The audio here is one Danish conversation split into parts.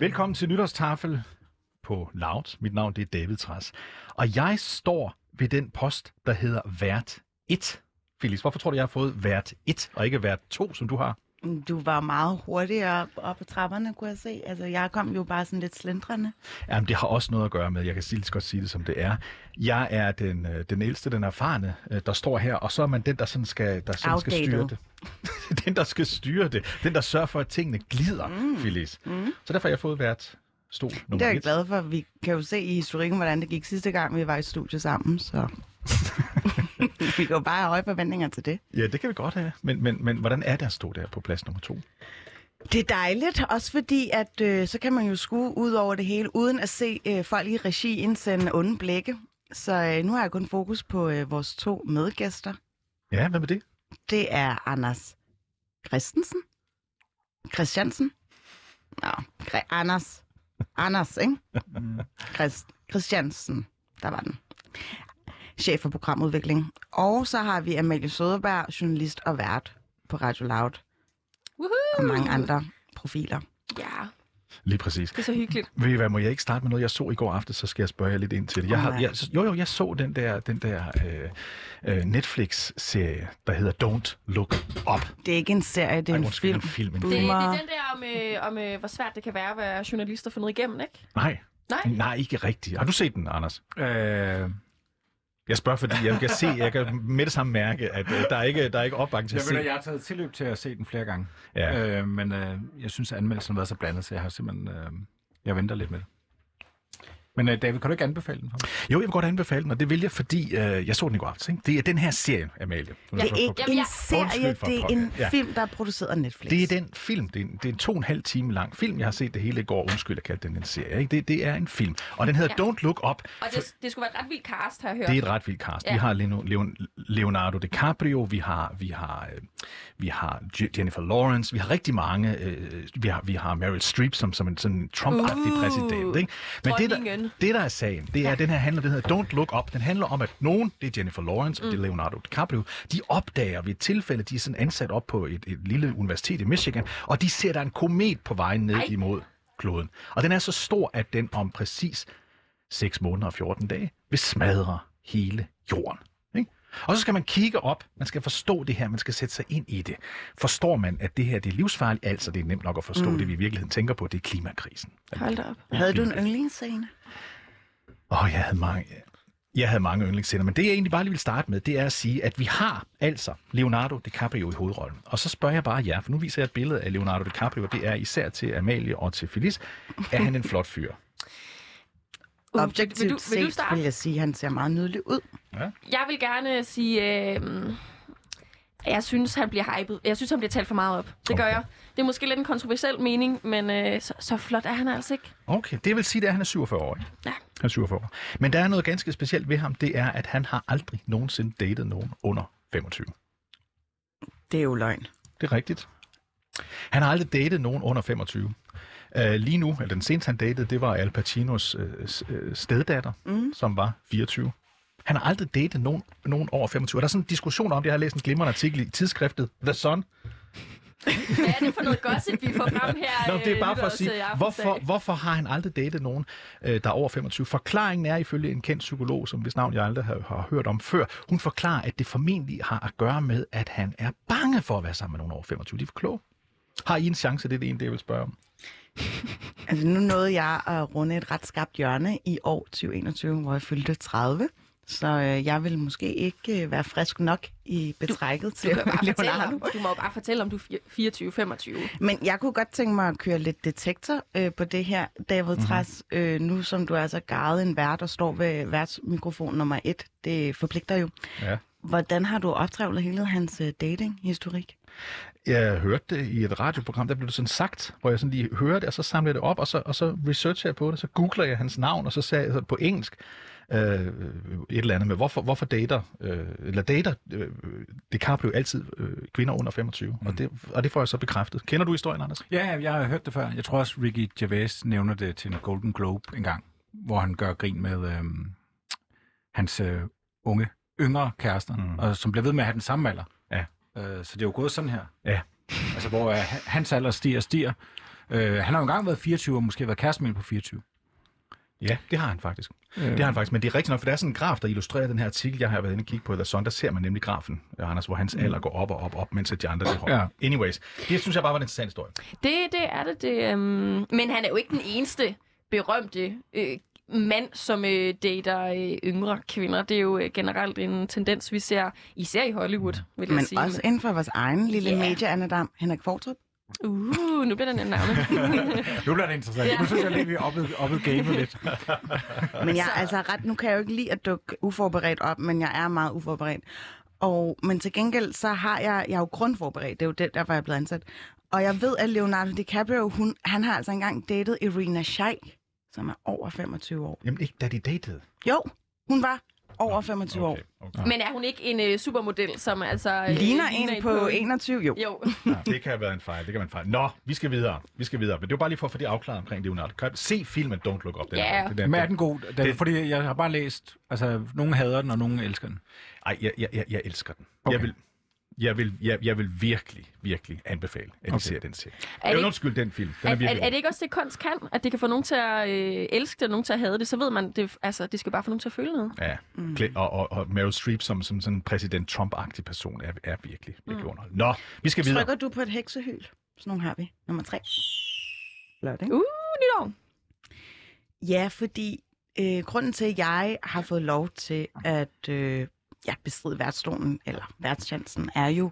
Velkommen til Nytårstafel på Loud. Mit navn det er David Træs. Og jeg står ved den post, der hedder Vært 1. Felix, hvorfor tror du, jeg har fået Vært 1 og ikke Vært 2, som du har? Du var meget hurtigere op, op på trapperne, kunne jeg se. Altså, jeg kom jo bare sådan lidt slendrende. Jamen, det har også noget at gøre med, jeg kan lige godt sige det, som det er. Jeg er den, øh, den ældste, den erfarne, øh, der står her, og så er man den, der sådan skal, der sådan skal styre det. den, der skal styre det. Den, der sørger for, at tingene glider, mm. Felix. Mm. Så derfor har jeg fået været stol nummer Det er jeg et. glad for. Vi kan jo se i historikken, hvordan det gik sidste gang, vi var i studie sammen, så... vi kan jo bare have høje forventninger til det. Ja, det kan vi godt have. Men, men, men hvordan er det at stå der på plads nummer to? Det er dejligt, også fordi, at øh, så kan man jo skue ud over det hele, uden at se øh, folk i regien sende onde blikke. Så øh, nu har jeg kun fokus på øh, vores to medgæster. Ja, hvad med det? Det er Anders Christensen. Christiansen. Nå, Gre- Anders. Anders, ikke? Christ, Christiansen, der var den. Chef for programudvikling. Og så har vi Amalie Søderberg, journalist og vært på Radio Loud. Woohoo! Og mange andre profiler. Ja, Lige præcis. det er så hyggeligt. Ved I hvad, må jeg ikke starte med noget, jeg så i går aftes, så skal jeg spørge jer lidt ind til det. Jeg har, jeg, jo, jo, jeg så den der, den der øh, øh, Netflix-serie, der hedder Don't Look Up. Det er ikke en serie, det er Ej, en film. en film, en Det, film. det er den der om, øh, om øh, hvor svært det kan være at være journalist og få noget igennem, ikke? Nej, Nej? nej, ikke rigtigt. Har du set den, Anders? Øh, Jeg spørger, fordi jeg kan se, jeg kan med det samme mærke, at øh, der er ikke, der er ikke opbakning til jeg, at ved, se. at jeg har taget tilløb til at se den flere gange. Ja. Øh, men øh, jeg synes, at anmeldelsen har været så blandet, så jeg har simpelthen... Øh, jeg venter lidt med det. Men øh, David, kan du ikke anbefale den for mig? Jo, jeg vil godt anbefale den, og det vil jeg, fordi øh, jeg så den i går aftes. Ikke? Det er den her serie, Amalie. Det er ikke Jamen, en jeg- serie, det er en Ja. film, der er produceret af Netflix. Det er den film. Det er en, det er en to og en halv time lang film. Jeg har set det hele i går. Undskyld, jeg kaldte den en serie. Ikke? Det, det er en film. Og den hedder Ja. Don't Look Up. Og det, det skulle være et ret vildt cast, har jeg hørt. Det er et ret vildt cast. Ja. Vi har Leonardo DiCaprio, vi har, vi har, øh, vi har Je- Jennifer Lawrence, vi har rigtig mange. Øh, vi, har, vi har Meryl Streep som, som en sådan Trump-agtig Uh, præsident. Ikke? Men det der. Det, der er sagen, det er, at den her handler, den hedder Don't Look Up. Den handler om, at nogen, det er Jennifer Lawrence mm. og det er Leonardo DiCaprio, de opdager ved et tilfælde, de er sådan ansat op på et, et lille universitet i Michigan, og de ser, der er en komet på vej ned Ej. imod kloden. Og den er så stor, at den om præcis 6 måneder og 14 dage vil smadre hele jorden. Og så skal man kigge op, man skal forstå det her, man skal sætte sig ind i det. Forstår man, at det her det er livsfarligt, altså det er nemt nok at forstå, mm. det vi i virkeligheden tænker på, det er klimakrisen. Hold da op. Havde du en yndlingsscene? Åh, oh, jeg havde mange... Jeg havde mange yndlingsscener, men det jeg egentlig bare lige vil starte med, det er at sige, at vi har altså Leonardo DiCaprio i hovedrollen. Og så spørger jeg bare jer, for nu viser jeg et billede af Leonardo DiCaprio, og det er især til Amalie og til Felice. Er han en flot fyr? Uh, Objektivt vil, du, vil du set starte? vil jeg sige, at han ser meget nydelig ud. Jeg vil gerne sige, øh, jeg synes, han bliver hypet. Jeg synes, han bliver talt for meget op. Det gør Okay. jeg. Det er måske lidt en kontroversiel mening, men øh, så, så flot er han altså ikke. Okay, det vil sige, at han er 47 år. Ikke? Ja. Han er 47 år. Men der er noget ganske specielt ved ham, det er, at han har aldrig nogensinde datet nogen under 25. Det er jo løgn. Det er rigtigt. Han har aldrig datet nogen under 25. Uh, lige nu, eller den seneste han datede, det var Al Pacinos uh, steddatter, mm. som var 24. Han har aldrig datet nogen, nogen over 25. Og der er sådan en diskussion om det. Jeg har læst en glimrende artikel i tidsskriftet The Sun. Hvad er det for noget gossip, vi får frem her? Nå, det er øh, bare for at sige, øh, hvorfor, hvorfor har han aldrig datet nogen, øh, der er over 25? Forklaringen er ifølge en kendt psykolog, som hvis navn jeg aldrig har, har hørt om før. Hun forklarer, at det formentlig har at gøre med, at han er bange for at være sammen med nogen over 25. De er for kloge. Har I en chance? Det er det ene, det jeg vil spørge om. Altså, nu nåede jeg at runde et ret skarpt hjørne i år 2021, hvor jeg fyldte 30. Så øh, jeg vil måske ikke øh, være frisk nok i betrækket Du, til kan jo bare fortælle om, du må jo bare fortælle, om du er 24-25. Men jeg kunne godt tænke mig at køre lidt detektor øh, på det her, David Mhm. mm-hmm. Træs. Øh, nu som du er så garret en vært og står ved værtsmikrofon nummer et, det forpligter jo. Ja. Hvordan har du optrævlet hele hans øh, dating-historik? Jeg hørte det i et radioprogram, der blev det sådan sagt, hvor jeg sådan lige hørte det, og så samlede det op, og så, og så researcher jeg på det, så googler jeg hans navn, og så sagde jeg så på engelsk øh, et eller andet med, hvorfor, hvorfor dater, øh, eller dater øh, DiCaprio altid øh, kvinder under 25, mm. og, det, og det får jeg så bekræftet. Kender du historien, Anders? Ja, jeg har hørt det før. Jeg tror også, Ricky Gervais nævner det til en Golden Globe en gang, hvor han gør grin med øhm, hans øh, unge, yngre kærester, mm. og som bliver ved med at have den samme alder. Øh, så det er jo gået sådan her. Ja. Altså, hvor øh, hans alder stiger og stiger, Øh, han har jo engang været 24 og måske været kæreste med på 24. Ja, det har han faktisk. Øh, Det har han faktisk, men det er rigtigt nok, for der er sådan en graf, der illustrerer den her artikel, jeg har været inde og kigge på, der sådan, der ser man nemlig grafen, øh, Anders, hvor hans alder går op og op, op mens at de andre hopper. Ja. Anyways, det synes jeg bare var en interessant historie. Det, det er det. det øhm, men han er jo ikke den eneste berømte øh, mand, som øh, dater øh, yngre kvinder. Det er jo øh, generelt en tendens, vi ser, især i Hollywood, vil jeg Men sige. også inden for vores egen lille yeah. medieanadam, Henrik Fortrup. Uh, nu bliver nemt navne. Nu bliver det interessant. Ja. Nu synes jeg lige, vi er oppe, oppe gamet lidt. Men jeg er altså ret, nu kan jeg jo ikke lide at dukke uforberedt op, men jeg er meget uforberedt. Og, men til gengæld, så har jeg, jeg er jo grundforberedt, det er jo det, derfor jeg er blevet ansat. Og jeg ved, at Leonardo DiCaprio, hun, han har altså engang datet Irina Shayk, som er over 25 år. Jamen ikke, da de datede. Jo, hun var over 25 år. okay. Men er hun ikke en øh, supermodel, som altså... Øh, Ligner en på 21, jo. Jo. Ja, det kan have været en fejl, det kan man fejl. Nå, vi skal videre. Vi skal videre. Men det var bare lige for at få det afklaret omkring Leonardo DiCaprio. Se filmen Don't Look Up. Den Ja. er, det, Men er den, den god? Den, Det- Fordi jeg har bare læst, altså, nogen hader den, og nogen elsker den. ej, jeg, jeg, jeg, jeg elsker den. Okay. Jeg vil, jeg vil, jeg, jeg vil virkelig, virkelig anbefale, at I Okay. ser den serie. Er Er det, undskyld, den film. Den er, er, er, virkelig er det ikke også det, kunst kan? At det kan få nogen til at øh, elske det, og nogen til at hade det? Så ved man, det, altså, det skal bare få nogen til at føle noget. Ja, mm. og, og, og Meryl Streep som, som sådan en præsident Trump-agtig person er, er virkelig, virkelig mm. underholdende. Nå, vi skal videre. Trykker du på et heksehyl? Sådan nogle har vi. Nummer tre. Flot, ikke? Uh, nytår. Ja, fordi øh, grunden til, at jeg har fået lov til at øh, ja, bestride værtsstolen, eller værtschancen, er jo,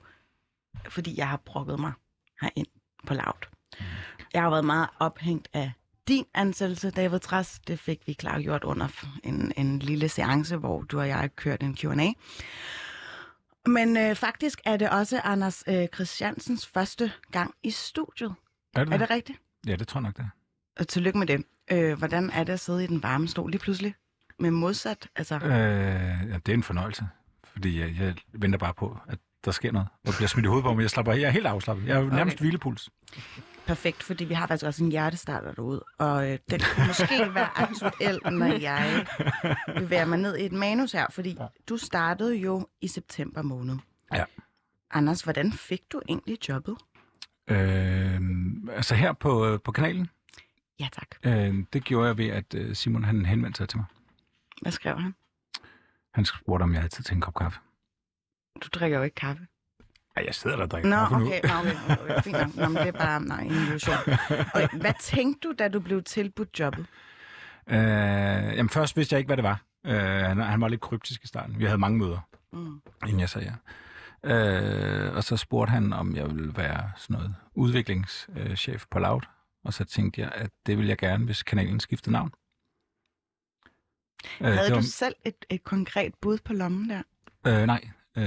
fordi jeg har brokket mig herind på laut. Jeg har været meget ophængt af din ansættelse, David Træs. Det fik vi klargjort under en, en lille seance, hvor du og jeg kørte en Q&A. Men øh, faktisk er det også Anders øh, Christiansens første gang i studiet. Er det, Er det rigtigt? Ja, det tror jeg nok, det er. Og tillykke med det. Øh, hvordan er det at sidde i den varme stol lige pludselig? Med modsat, altså... Øh, ja, det er en fornøjelse, fordi jeg, jeg venter bare på, at der sker noget. Jeg bliver smidt i hovedet på mig, jeg slapper af. Jeg er helt afslappet. Jeg er okay. nærmest hvilepuls. Perfekt, fordi vi har faktisk også en hjertestarter derude, og øh, den kunne måske være aktuel, når jeg bevæger mig ned i et manus her, fordi du startede jo i september måned. Ja. Anders, hvordan fik du egentlig jobbet? Øh, altså her på, øh, på kanalen, Ja, tak. øh, det gjorde jeg ved, at øh, Simon han henvendte sig til mig. Hvad skrev han? Han spurgte, om jeg havde tid til en kop kaffe. Du drikker jo ikke kaffe. Ja, jeg sidder der og drikker Nå, kaffe nu. okay, nå, okay, okay, fint nok. Nå, men det er bare nej, en illusion. Og hvad tænkte du, da du blev tilbudt jobbet? Øh, jamen først vidste jeg ikke, hvad det var. Øh, han, han var lidt kryptisk i starten. Vi havde mange møder, Mm. inden jeg sagde ja. Øh, og så spurgte han, om jeg ville være sådan noget udviklingschef på Loud. Og så tænkte jeg, at det ville jeg gerne, hvis kanalen skiftede navn. Øh, Havde du var, selv et, et konkret bud på lommen der? øh, nej, øh,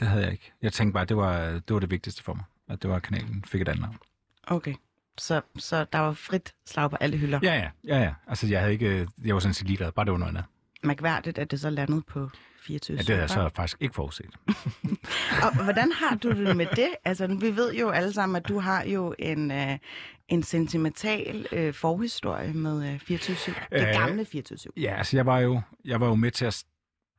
det havde jeg ikke. Jeg tænkte bare, at det var, det var det vigtigste for mig. At det var, at kanalen fik et andet navn. Okay. Så, så der var frit slag på alle hylder. Ja, ja, ja, ja. Altså, jeg havde ikke, jeg var sådan set ligeglad. Bare det var noget andet. Mærkværdigt, at det så landede på 24 Ja, det havde jeg så faktisk ikke forudset. Og hvordan har du det med det? Altså, vi ved jo alle sammen, at du har jo en, øh, en sentimental øh, forhistorie med øh, 24 Det Øh, gamle 24 Ja, altså jeg var jo, jeg var jo med til at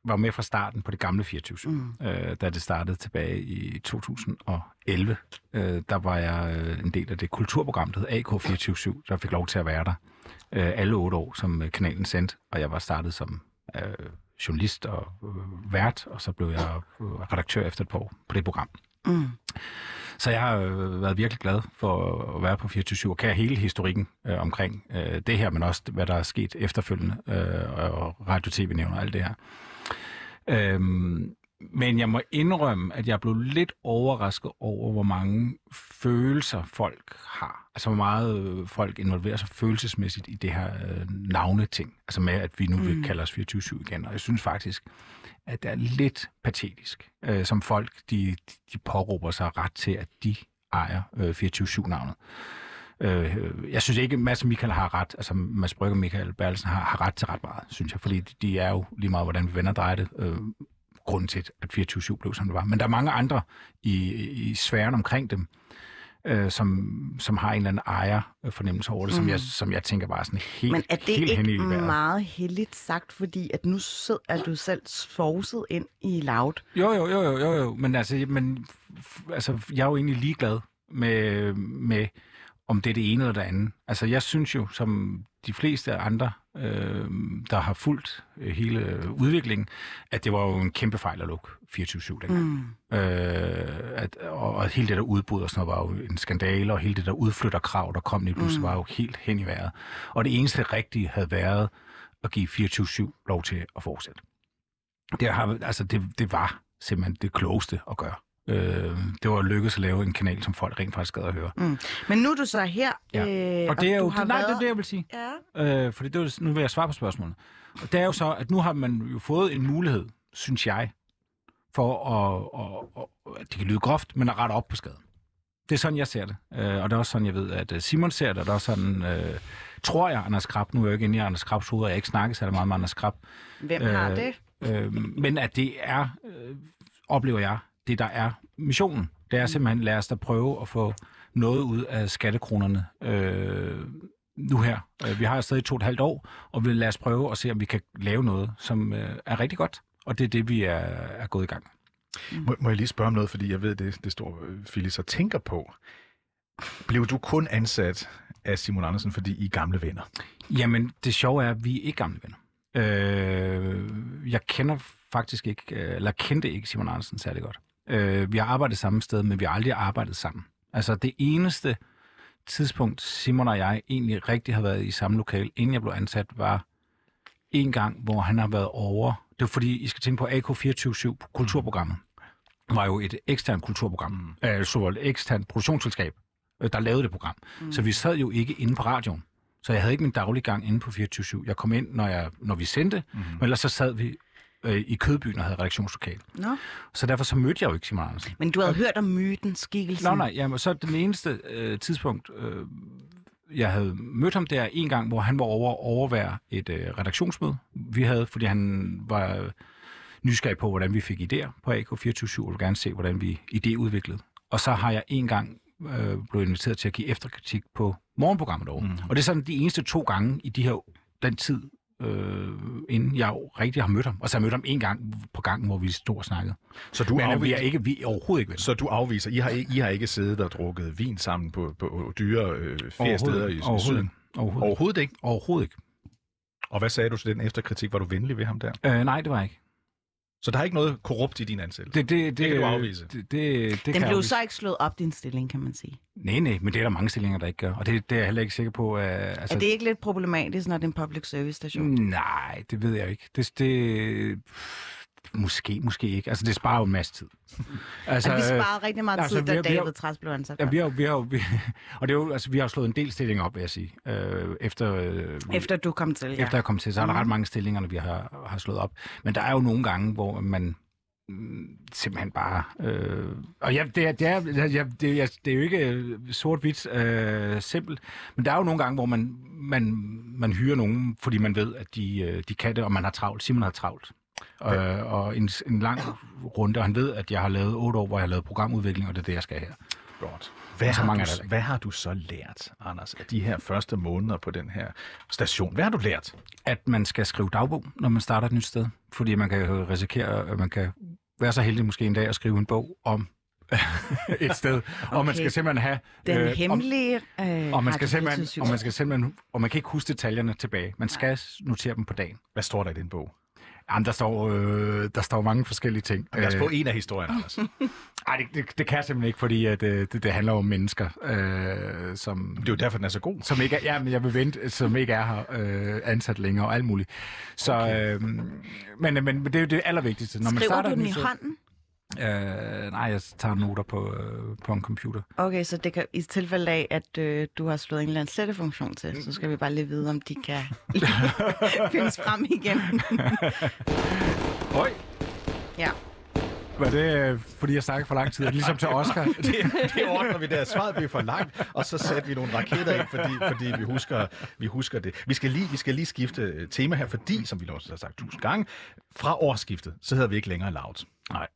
var med fra starten på det gamle 24 Mm. øh, da det startede tilbage i 2011. Øh, der var jeg øh, en del af det kulturprogram, der hed AK247, der fik lov til at være der øh, alle otte år, som øh, kanalen sendte, og jeg var startet som øh, journalist og øh, vært, og så blev jeg øh, redaktør efter et par år på det program. Mm. Så jeg har øh, været virkelig glad for at være på 24 og kan hele historikken øh, omkring øh, det her, men også hvad der er sket efterfølgende, øh, og radio-tv nævner alt det her. Øhm, men jeg må indrømme, at jeg blev lidt overrasket over, hvor mange følelser folk har. Altså hvor meget øh, folk involverer sig følelsesmæssigt i det her øh, navneting. Altså med, at vi nu vil Mm. kalde os 24 igen. Og jeg synes faktisk, at det er lidt patetisk, øh, som folk de, de påråber sig ret til, at de ejer øh, 24-7-navnet. Øh, jeg synes ikke, at Mads og Michael har ret, altså Mads Brygge og Michael Berlsen har, har ret til ret meget, synes jeg, fordi de, de er jo lige meget, hvordan vi vender drejer det, øh, grunden til, at 24-7 blev, som det var. Men der er mange andre i, i sfæren omkring dem, øh, som, som har en eller anden ejer-fornemmelse over det, mm. som, jeg, som jeg tænker bare sådan helt, Men er det helt hen i ikke vejret. meget heldigt sagt, fordi at nu sidder er du selv sovset ind i loud? Jo, jo, jo, jo, jo, jo. Men altså, men, altså, jeg er jo egentlig ligeglad med, med om det er det ene eller det andet. Altså, jeg synes jo, som de fleste andre, øh, der har fulgt øh, hele udviklingen, at det var jo en kæmpe fejl at lukke 24-7 dengang. Mm. Øh, at, og, og hele det der udbud og sådan noget var jo en skandale, og hele det der udflytterkrav, der kom lige pludselig, Mm. var jo helt hen i vejret. Og det eneste rigtige havde været at give 24-7 lov til at fortsætte. Det, har, altså, det, det var simpelthen det klogeste at gøre. Øh, det var lykkedes at lave en kanal, som folk rent faktisk gad at høre. Men nu er du så her, Ja. øh, Og det er jo, har nej, været... det er det, jeg vil sige. Ja. Øh, fordi det var, nu vil jeg svare på spørgsmålet. Og det er jo så, at nu har man jo fået en mulighed, synes jeg, for at, at, at, det kan lyde groft, men at rette op på skaden. Det er sådan, jeg ser det. Øh, og det er også sådan, jeg ved, at øh, Simon ser det, og det er også sådan, øh, tror jeg, Anders Krab, nu er jeg jo ikke inde i Anders Krabs hoved, og jeg har ikke snakket så meget med Anders Krab, Hvem har Øh, det? øh, men at det er, øh, oplever jeg, det der er missionen. Det er simpelthen, lad os da prøve at få noget ud af skattekronerne øh, nu her. Øh, Vi har stadig to og et halvt år, og vi lad os prøve at se, om vi kan lave noget, som øh, er rigtig godt. Og det er det, vi er, er gået i gang med. Må, må jeg lige spørge om noget, fordi jeg ved, det, det står øh, Phyllis og tænker på. Blev du kun ansat af Simon Andersen, fordi I er gamle venner? Jamen, det sjove er, at vi er ikke gamle venner. Øh, jeg kender faktisk ikke, øh, eller kendte ikke Simon Andersen særlig godt. Øh, vi har arbejdet samme sted, men vi har aldrig arbejdet sammen. Altså, det eneste tidspunkt, Simon og jeg egentlig rigtig har været i samme lokal, inden jeg blev ansat, var en gang, hvor han har været over. Det var fordi, I skal tænke på AK247, kulturprogrammet, var jo et eksternt kulturprogram, mm. øh, så et eksternt produktionsselskab, øh, der lavede det program. Mm. Så vi sad jo ikke inde på radioen. Så jeg havde ikke min daglige gang inde på 24 Jeg kom ind, når, jeg, når vi sendte, mm. men ellers så sad vi øh, i Kødbyen og havde redaktionslokal. Nå. Så derfor så mødte jeg jo ikke Simon Andersen. Men du havde hørt om myten, skikkelsen. Nå nej, jamen, så den eneste øh, tidspunkt, øh, jeg havde mødt ham der en gang, hvor han var over at overvære et øh, redaktionsmøde, vi havde, fordi han var øh, nysgerrig på, hvordan vi fik idéer på AK247, og ville gerne se, hvordan vi idéudviklede. Og så har jeg en gang øh, blevet inviteret til at give efterkritik på morgenprogrammet over. Mm. Og det er sådan de eneste to gange i de her, den tid, øh, inden jeg rigtig har mødt ham. Og så har jeg mødt ham en gang på gangen, hvor vi stod og snakkede. Så du, Men øh, vi afviser, er, ikke, vi er overhovedet ikke venner. så du afviser, I har, ikke, I har ikke siddet og drukket vin sammen på, på dyre øh, feriesteder i, i overhovedet, Syden? overhovedet. Overhovedet ikke. overhovedet ikke. Og hvad sagde du til den efterkritik? Var du venlig ved ham der? Øh, nej, det var jeg ikke. Så der er ikke noget korrupt i din ansættelse? Det, det, det, kan du afvise. Det, det, det kan Den jeg blev afvise. så ikke slået op, din stilling, kan man sige. Nej, nej, men det er der mange stillinger, der ikke gør. Og det, det er jeg heller ikke sikker på. Uh, altså, Er det ikke lidt problematisk, når det er en public service station? Nej, det ved jeg ikke. Det, det, måske, måske ikke. Altså, det sparer jo en masse tid. Altså, vi øh, sparede rigtig meget altså, tid, vi da har- vi David Træs blev ansat. Ja, Ja, vi har, vi har, vi, og det er jo, altså, vi har slået en del stillinger op, vil jeg sige. Øh, efter, øh, Efter du kom til, ja. efter jeg kom til, så er der Mhm. ret mange stillinger, vi har, har slået op. Men der er jo nogle gange, hvor man mm, simpelthen bare... Øh, og ja, det, er, det, er, ja, det, er, det er jo ikke øh, sort-hvidt øh, simpelt, men der er jo nogle gange, hvor man, man, man hyrer nogen, fordi man ved, at de, øh, de kan det, og man har travlt. Simon har travlt. Øh, og en, en lang runde, og han ved, at jeg har lavet otte år, hvor jeg har lavet programudvikling, og det er det, jeg skal her. Godt. Hvad, så har mange du, er der ikke. hvad har du så lært, Anders, af de her første måneder på den her station? Hvad har du lært? at man skal skrive dagbog, når man starter et nyt sted. Fordi man kan jo risikere, at man kan være så heldig måske en dag at skrive en bog om et sted. Og man Okay. skal simpelthen have... Den øh, hemmelige øh, og, og man skal simpelthen, 24syv. og man skal simpelthen, og man kan ikke huske detaljerne tilbage. Man skal notere dem på dagen. Hvad står der i din bog? Jamen, der står, øh, der står mange forskellige ting. Lad os Øh, få en af historierne, Anders. ej, det, det, det, kan jeg simpelthen ikke, fordi at, øh, det, det handler om mennesker, øh, som, Det er jo derfor, den er så god. som ikke er, ja, men jeg vil vente, som ikke er her øh, ansat længere og alt muligt. Så, okay. øh, men, men, men det er jo det allervigtigste. Når man Skriver starter du den i hånden? Øh, nej, jeg tager noter på, øh, på en computer. Okay, så det kan, i tilfælde af, at øh, du har slået en eller anden slettefunktion til, så skal vi bare lige vide, om de kan findes frem igen. Øj! ja. Var det, øh, fordi jeg snakkede for lang tid? Er ligesom til Oscar? det, det ordner vi der. Svaret blev for langt, og så satte vi nogle raketter ind, fordi, fordi vi, husker, vi husker det. Vi skal, lige, vi skal lige skifte øh, tema her, fordi, som vi også har sagt tusind gange, fra årsskiftet, så hedder vi ikke længere Loud. Nej.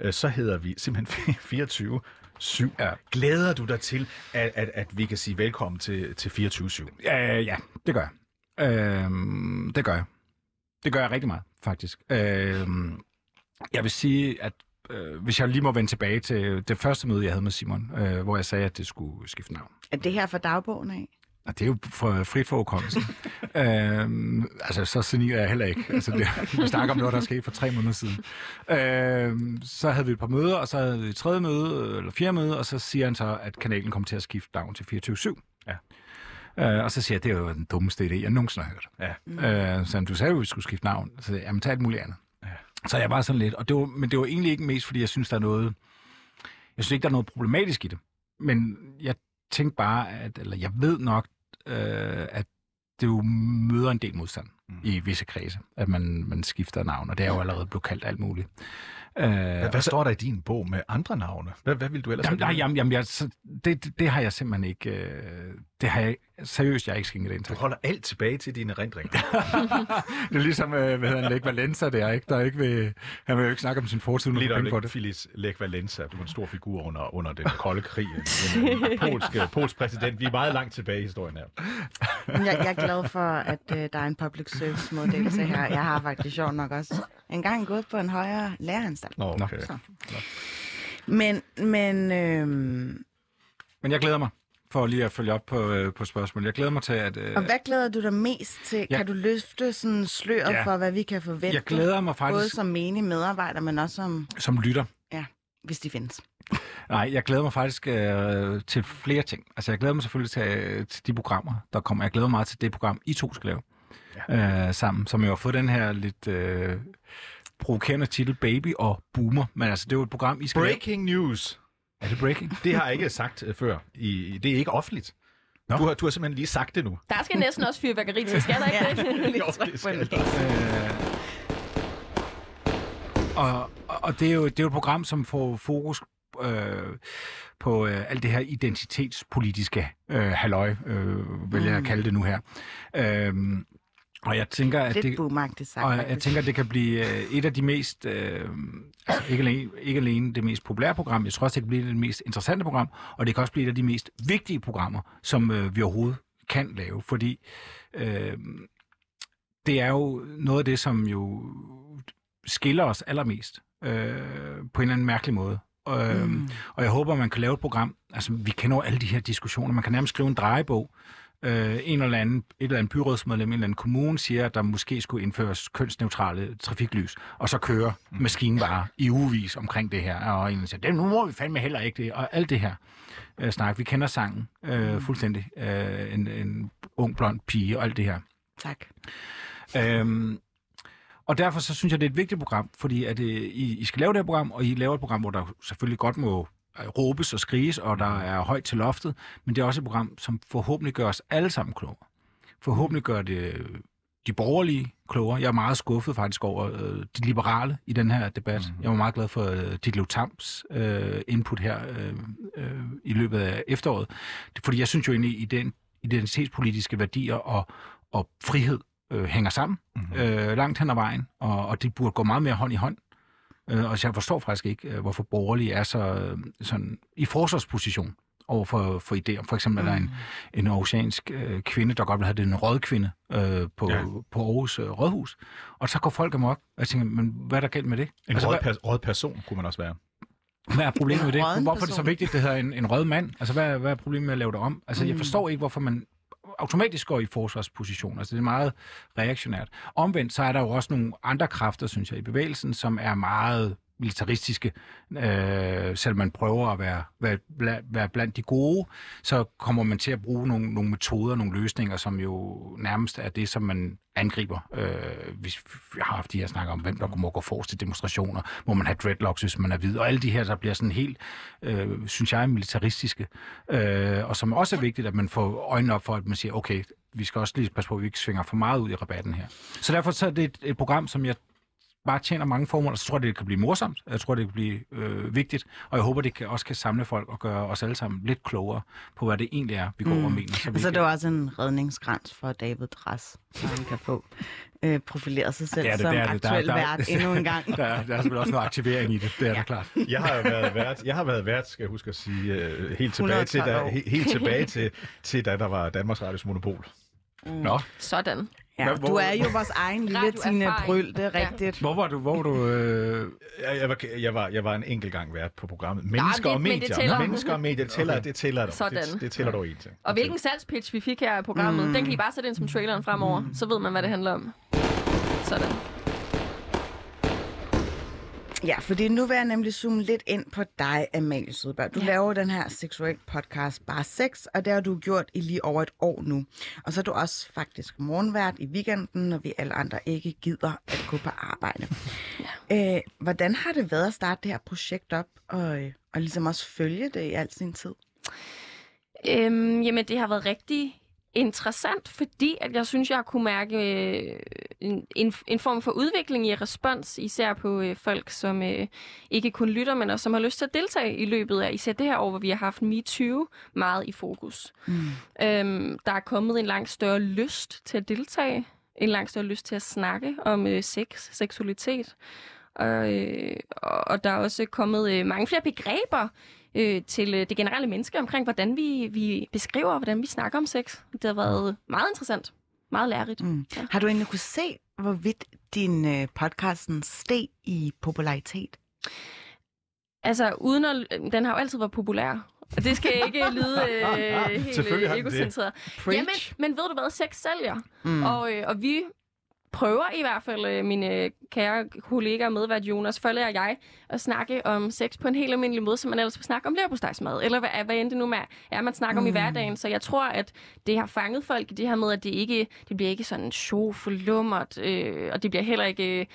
Øh, Så hedder vi simpelthen 24 7. Ja. Glæder du dig til, at, at, at vi kan sige velkommen til, til 24-7? Øh, ja, det gør jeg. Øh, det gør jeg. Det gør jeg rigtig meget, faktisk. Øh, jeg vil sige, at øh, hvis jeg lige må vende tilbage til det første møde, jeg havde med Simon, øh, hvor jeg sagde, at det skulle skifte navn. Er det her for dagbogen af? Og det er jo for, frit for hukommelsen. øhm, altså, så senil er jeg heller ikke. Altså, det, vi snakker om noget, der er sket for tre måneder siden. Øhm, så havde vi et par møder, og så havde vi et tredje møde, eller fjerde møde, og så siger han så, at kanalen kommer til at skifte navn til 24-7. Ja. Øh, og så siger jeg, det er jo den dummeste idé, jeg nogensinde har hørt. Ja. Øh, så du sagde jo, at vi skulle skifte navn. Så jeg, jamen, tag alt muligt andet. Ja. Så jeg var sådan lidt, og det var, men det var egentlig ikke mest, fordi jeg synes, der er noget, jeg synes ikke, der er noget problematisk i det. Men jeg tænkte bare, at, eller jeg ved nok, øh, at det jo møder en del modstand mm. i visse kredse, at man, man skifter navn, og det er jo allerede blevet kaldt alt muligt. Øh, Hvad, hvad står der i din bog med andre navne? Hvad, hvad vil du ellers Jamen, have? nej, jamen, jamen jeg, så, det, det, har jeg simpelthen ikke... Øh, det har jeg seriøst, jeg ikke skænket ind Du holder alt tilbage til dine erindringer. det er ligesom, øh, hvad hedder han, Lech Valenza der, ikke? Der er ikke ved, han vil jo ikke snakke om sin fortid, Lige når penge for er det. Phyllis Lech Valenza, du var en stor figur under, under den kolde krig. En, en polsk, præsident. Vi er meget langt tilbage i historien her. Jeg, jeg er glad for, at øh, der er en public service modelse her. Jeg har faktisk sjovt nok også engang gået på en højere læreranstalt. Nå, okay. Så. Men, men øhm, Men jeg glæder mig for lige at følge op på, øh, på spørgsmålet. Jeg glæder mig til, at... Øh, og hvad glæder du dig mest til? Ja. Kan du løfte sådan sløret Ja. for, hvad vi kan forvente? jeg glæder mig Både faktisk som menig medarbejder, men også som, som lytter. hvis de findes. Nej, jeg glæder mig faktisk øh, til flere ting. Altså, jeg glæder mig selvfølgelig til, øh, til de programmer, der kommer. Jeg glæder mig meget til det program, I to skal lave ja. øh, sammen, som jo har fået den her lidt øh, provokerende titel Baby og Boomer. Men altså, det er jo et program, I skal Breaking news. Er det breaking? Det har jeg ikke sagt øh, før. I, det er ikke offentligt. Nå. Du har, du har simpelthen lige sagt det nu. Der skal næsten også fyrværkeri til, skal der ikke det? Jo, det skal der. Øh, og, og- det er, jo, det er jo et program, som får fokus øh, på øh, alt det her identitetspolitiske øh, halløj, øh, vil jeg Mm. kalde det nu her. Øhm, og jeg tænker, at det, sagt. og jeg tænker, at det kan blive øh, et af de mest, øh, altså ikke, alene, ikke alene det mest populære program, jeg tror også, det kan blive det mest interessante program, og det kan også blive et af de mest vigtige programmer, som øh, vi overhovedet kan lave, fordi øh, det er jo noget af det, som jo skiller os allermest øh, på en eller anden mærkelig måde. Øh, Mm. og jeg håber, man kan lave et program, altså vi kender jo alle de her diskussioner, man kan nærmest skrive en drejebog, øh, en eller anden, et eller andet byrådsmedlem, en eller anden kommune siger, at der måske skulle indføres kønsneutrale trafiklys, og så kører Mm. maskinen bare i ugevis omkring det her, og en siger, det nu må vi fandme heller ikke det, og alt det her øh, snak. Vi kender sangen øh, fuldstændig, øh, en, en ung blond pige og alt det her. Tak. Øhm, og derfor så synes jeg, det er et vigtigt program, fordi at, øh, I, I skal lave det her program, og I laver et program, hvor der selvfølgelig godt må råbes og skriges, og der er højt til loftet, men det er også et program, som forhåbentlig gør os alle sammen klogere. Forhåbentlig gør det øh, de borgerlige klogere. Jeg er meget skuffet faktisk over øh, de liberale i den her debat. Mhm. Mm-hmm. Jeg var meget glad for øh, Ditlev Tams øh, input her øh, øh, i løbet af efteråret. Det, fordi jeg synes jo egentlig, i den identitetspolitiske værdier og, og frihed øh, hænger sammen Mhm. øh, langt hen ad vejen, og, og det burde gå meget mere hånd i hånd. Øh, og jeg forstår faktisk ikke, øh, hvorfor borgerlige er så øh, sådan, i forsvarsposition over for, for idéer. For eksempel mm. er der en, en oceansk øh, kvinde, der godt vil have det en rådkvinde øh, på, Ja. på Aarhus øh, Rådhus. Og så går folk amok, og jeg tænker, men hvad er der galt med det? En altså, rød, hvad, person kunne man også være. hvad er problemet med det? Hvorfor er det så vigtigt, at det hedder en, en rød mand? Altså, hvad, er- hvad er problemet med at lave det om? Altså, jeg Mm. forstår ikke, hvorfor man automatisk går i forsvarsposition. Altså, det er meget reaktionært. Omvendt, så er der jo også nogle andre kræfter, synes jeg, i bevægelsen, som er meget militaristiske. Øh, selvom man prøver at være, være, være blandt de gode, så kommer man til at bruge nogle, nogle metoder, nogle løsninger, som jo nærmest er det, som man angriber. Øh, hvis vi har haft de her snakker om, hvem der må gå forrest til demonstrationer, må man have dreadlocks, hvis man er hvid, og alle de her, der bliver sådan helt, øh, synes jeg, militaristiske. Øh, og som også er vigtigt, at man får øjnene op for, at man siger, okay, vi skal også lige passe på, at vi ikke svinger for meget ud i rabatten her. Så derfor så er det et, et program, som jeg bare tjener mange formål, og så tror jeg, det kan blive morsomt. Jeg tror, det kan blive øh, vigtigt, og jeg håber, det kan, også kan samle folk og gøre os alle sammen lidt klogere på, hvad det egentlig er, vi går Mm. og mener. Så vi Og så er kan- det jo også en redningskrans for David Dras, så han kan få øh, profileret sig selv Det er det, som det det. Der- aktuel der- vært endnu en gang. der, er- der er selvfølgelig også noget aktivering i det, det er ja. da klart. Jeg har jo været vært, jeg har været vært skal jeg huske at sige, øh, helt tilbage, til, 112 da, helt tilbage til, til, da der var Danmarks Radios monopol. Mm. Nå, Sådan. Ja, Hvad- du hvor- er jo vores egen lille Tine. Bryl, det er Ja. rigtigt. Hvor var du? Hvor var du øh... Jeg, jeg, var, jeg, var, jeg var en enkelt gang vært på programmet. Mennesker og men det medier. tæller. Mennesker og medier, det tæller, det tæller dog. Sådan. Det, det tæller dog en ting. Og hvilken salgspitch vi fik her i programmet, mm. den kan I bare sætte ind som traileren fremover. Så ved man, hvad det handler om. Sådan. Ja, fordi nu vil jeg nemlig zoome lidt ind på dig, Amalie Sødberg. Du ja. Laver den her seksuel podcast Bare Sex, og det har du gjort i lige over et år nu. Og så er du også faktisk morgenvært i weekenden, når vi alle andre ikke gider at gå på arbejde. ja. øh, hvordan har det været at starte det her projekt op, og, og ligesom også følge det i al sin tid? Øhm, jamen, det har været rigtig interessant, fordi at jeg synes, jeg kunne mærke øh, en, en, en form for udvikling i respons, især på øh, folk, som øh, ikke kun lytter, men også som har lyst til at deltage i løbet af især det her år, hvor vi har haft MeToo meget i fokus. Mm. Øhm, der er kommet en langt større lyst til at deltage, en langt større lyst til at snakke om øh, sex, seksualitet. Og, øh, og der er også kommet øh, mange flere begreber øh, til øh, det generelle menneske omkring, hvordan vi, vi beskriver, hvordan vi snakker om sex. Det har været meget interessant. Meget lærerigt. Mm. Ja. Har du egentlig kunne se, hvorvidt din øh, podcasten steg i popularitet? Altså, uden at, den har jo altid været populær. Og det skal ikke lyde øh, helt øh, egocentreret. Jamen, men ved du hvad, sex sælger. Mm. Og, øh, og vi prøver i hvert fald, øh, mine øh, kære kollegaer medvært Jonas, Følge og jeg, at snakke om sex på en helt almindelig måde, som man ellers vil snakke om leverpostejsmad, eller hvad, hvad end det nu med, er, man snakker mm. om i Mm. hverdagen. Så jeg tror, at det har fanget folk i det her med, at det ikke det bliver ikke sådan show for lummert, øh, og det bliver heller ikke øh,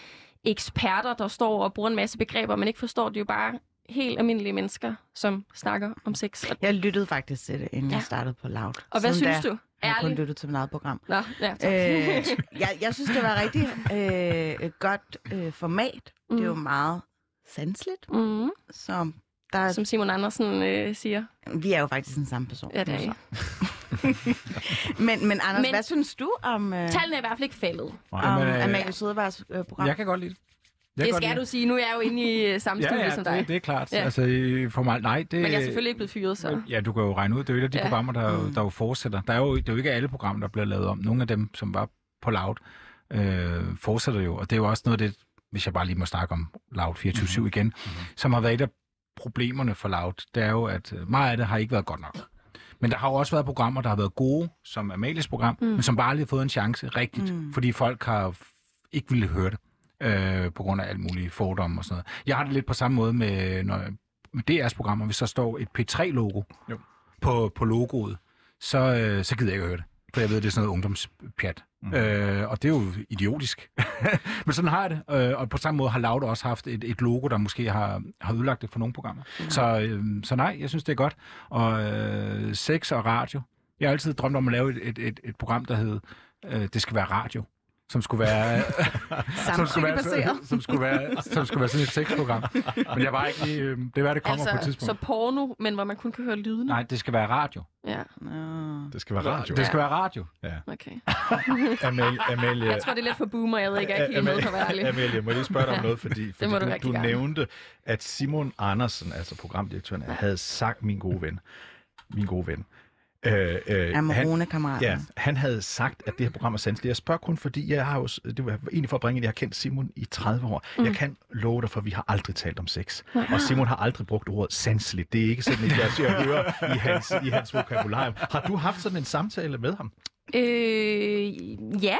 eksperter, der står og bruger en masse begreber, man ikke forstår. Det er jo bare helt almindelige mennesker, som snakker om sex. Jeg lyttede faktisk til det, inden ja. Jeg startede på Loud. og hvad Siden synes da du? Har Jeg kun Ærligt. lyttet til mit eget program. Nå, ja, tak. Øh, jeg, jeg synes, det var rigtig øh, godt øh, format. Mm. Det er jo Mm. meget sanseligt, mm, så der, som Simon Andersen øh, siger. vi er jo faktisk den samme person. Ja, det er I. Men, men Anders, men, Men- hvad synes du om, øh, Tallene er i hvert fald ikke faldet. om Jamen, øh, Amalie Sødebergs øh, program? Jeg kan godt lide det. Jeg Det skal lide du sige. Nu er jeg jo inde i øh, samme Ja, studie ja, som dig. det, det er klart. Ja. Altså, for mig, nej, det, Men jeg er selvfølgelig ikke blevet fyret, så... Ja, du kan jo regne ud. Det er jo et af de Ja. programmer, der, Mm. der jo fortsætter. Der er jo, det er jo ikke alle programmer, der bliver lavet om. Nogle af dem, som var på Loud, øh, fortsætter jo. Og det er jo også noget af det, hvis jeg bare lige må snakke om Loud 24-7 mm. igen, mm. som har været et af problemerne for Loud. Det er jo, at øh, meget af det har ikke været godt nok. Men der har jo også været programmer, der har været gode, som Amalies program, mm. men som bare aldrig har fået en chance rigtigt, Mm. fordi folk har ikke ville høre det, øh, på grund af alt mulige fordomme og sådan noget. Jeg har det lidt på samme måde med, når, med DR's programmer, hvis der står et P3-logo Jo. på, på logoet, så, øh, så gider jeg ikke høre det. For jeg ved, det er sådan noget ungdomspjat. Mm. Mm. Øh, og det er jo idiotisk. Men sådan har jeg det. Øh, og på samme måde har Loud også haft et, et logo, der måske har, har ødelagt det for nogle programmer. Mm. Så, øh, så nej, jeg synes, det er godt. Og øh, sex og radio. Jeg har altid drømt om at lave et, et, et, et program, der hed øh, Det skal være radio. Som skulle være, som skulle være, som skulle være, som skulle være sådan et sexprogram. Men jeg var ikke lige, øh, det hvad det kommer på et Altså, tidspunkt. så porno, men hvor man kun kan høre lydene? Nej, det skal være radio. Ja. Det skal være radio. Det skal være radio. okay. Amalie, Amalie, Jeg tror, det er lidt for boomer. Jeg ved ikke, jeg er ikke helt med for at være ærlig. Amalie, må jeg lige spørge dig om Ja. noget, fordi, fordi må du du, du nævnte, at Simon Andersen, altså programdirektøren, havde sagt, min gode ven, min gode ven, øh, øh, han, Amarone-kammeraten. ja, han havde sagt, at det her program er sanseligt. Jeg spørger kun, fordi jeg har jo, det var egentlig for at bringe, at jeg har kendt Simon i 30 år. Mm. Jeg kan love dig, for vi har aldrig talt om sex. Og Simon har aldrig brugt ordet sanseligt. Det er ikke sådan, at jeg siger, at høre i hans, i hans vokabularium. Har du haft sådan en samtale med ham? Øh, ja.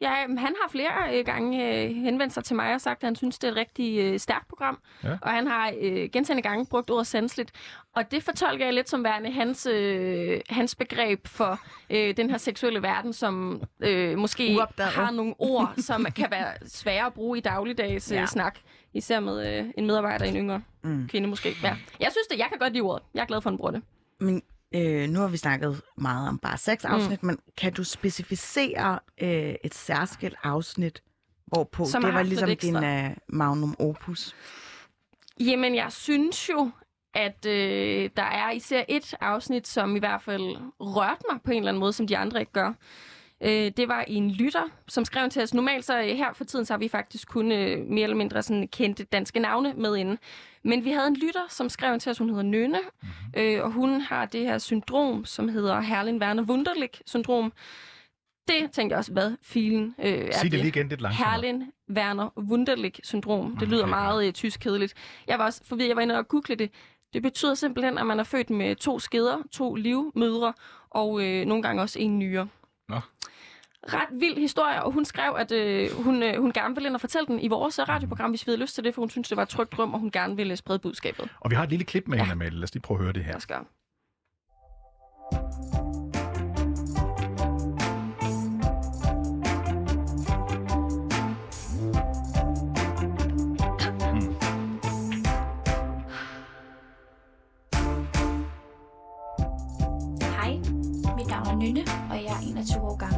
Ja. Han har flere øh, gange øh, henvendt sig til mig og sagt, at han synes, det er et rigtig øh, stærkt program. Ja. Og han har gentagende gange brugt ordet sanseligt. Og det fortolker jeg lidt som værende hans, øh, hans begreb for øh, den her seksuelle verden, som øh, måske Uopdaget. har nogle ord, som kan være svære at bruge i dagligdags øh, Ja. snak. Især med øh, en medarbejder, en yngre Mm. kvinde måske. Ja. Jeg synes det, jeg kan godt lide ordet. Jeg er glad for, at han bruger det. Men øh, nu har vi snakket meget om bare seks afsnit, mm. men kan du specificere øh, et særskilt afsnit, hvorpå Som det var ligesom din uh, magnum opus? Jamen, jeg synes jo, at øh, der er især et afsnit, som i hvert fald rørte mig på en eller anden måde, som de andre ikke gør. Øh, det var en lytter, som skrev til os. Normalt så øh, her for tiden, så har vi faktisk kun øh, mere eller mindre sådan kendte danske navne med inde. Men vi havde en lytter, som skrev til os, hun hedder Nøne, mm-hmm. øh, og hun har det her syndrom, som hedder Herlin Werner Wunderlich syndrom. Det tænkte jeg også, hvad filen øh, er Sig det lige igen lidt langsommere. Herlin Werner Wunderlich syndrom. Det Okay, lyder meget øh, tysk kedeligt. Jeg var også forvirret, jeg var inde og google det. Det betyder simpelthen, at man er født med to skeder, to livmødre og øh, nogle gange også en nyre. Nå. Ret vild historie, og hun skrev, at øh, hun, øh, hun gerne ville ind og fortælle den i vores øh, radioprogram, hvis vi havde lyst til det, for hun synes, det var et trygt drøm, og hun gerne ville sprede budskabet. Og vi har et lille klip med Ja. hende, Amalie. Lad os lige prøve at høre det her. Lad os gøre. Hej, mit navn er Nynne, og jeg er 21 år gammel.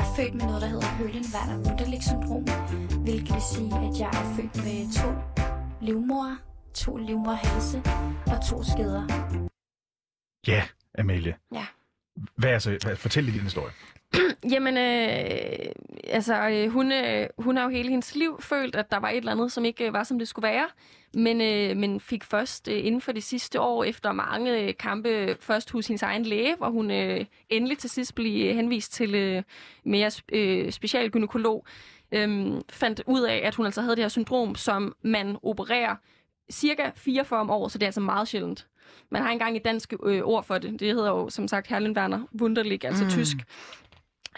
Jeg er født med noget, der hedder Høhlen-Werner Wunderlich syndrom, hvilket vil sige, at jeg er født med to livmorer, to livmorhalse og to skeder. Ja, Amalie. Ja. Hvad er så, hvad, fortæl lige din historie. Jamen, øh, altså, øh, hun, øh, hun har jo hele hendes liv følt, at der var et eller andet, som ikke øh, var, som det skulle være. Men, øh, men fik først øh, inden for de sidste år, efter mange øh, kampe, først hos hendes egen læge, hvor hun øh, endelig til sidst blev henvist til øh, mere øh, special gynekolog, øh, fandt ud af, at hun altså havde det her syndrom, som man opererer cirka 44 om året, så det er altså meget sjældent. Man har engang et dansk øh, ord for det. Det hedder jo, som sagt, Herlen Werner Wunderlich, altså mm. tysk.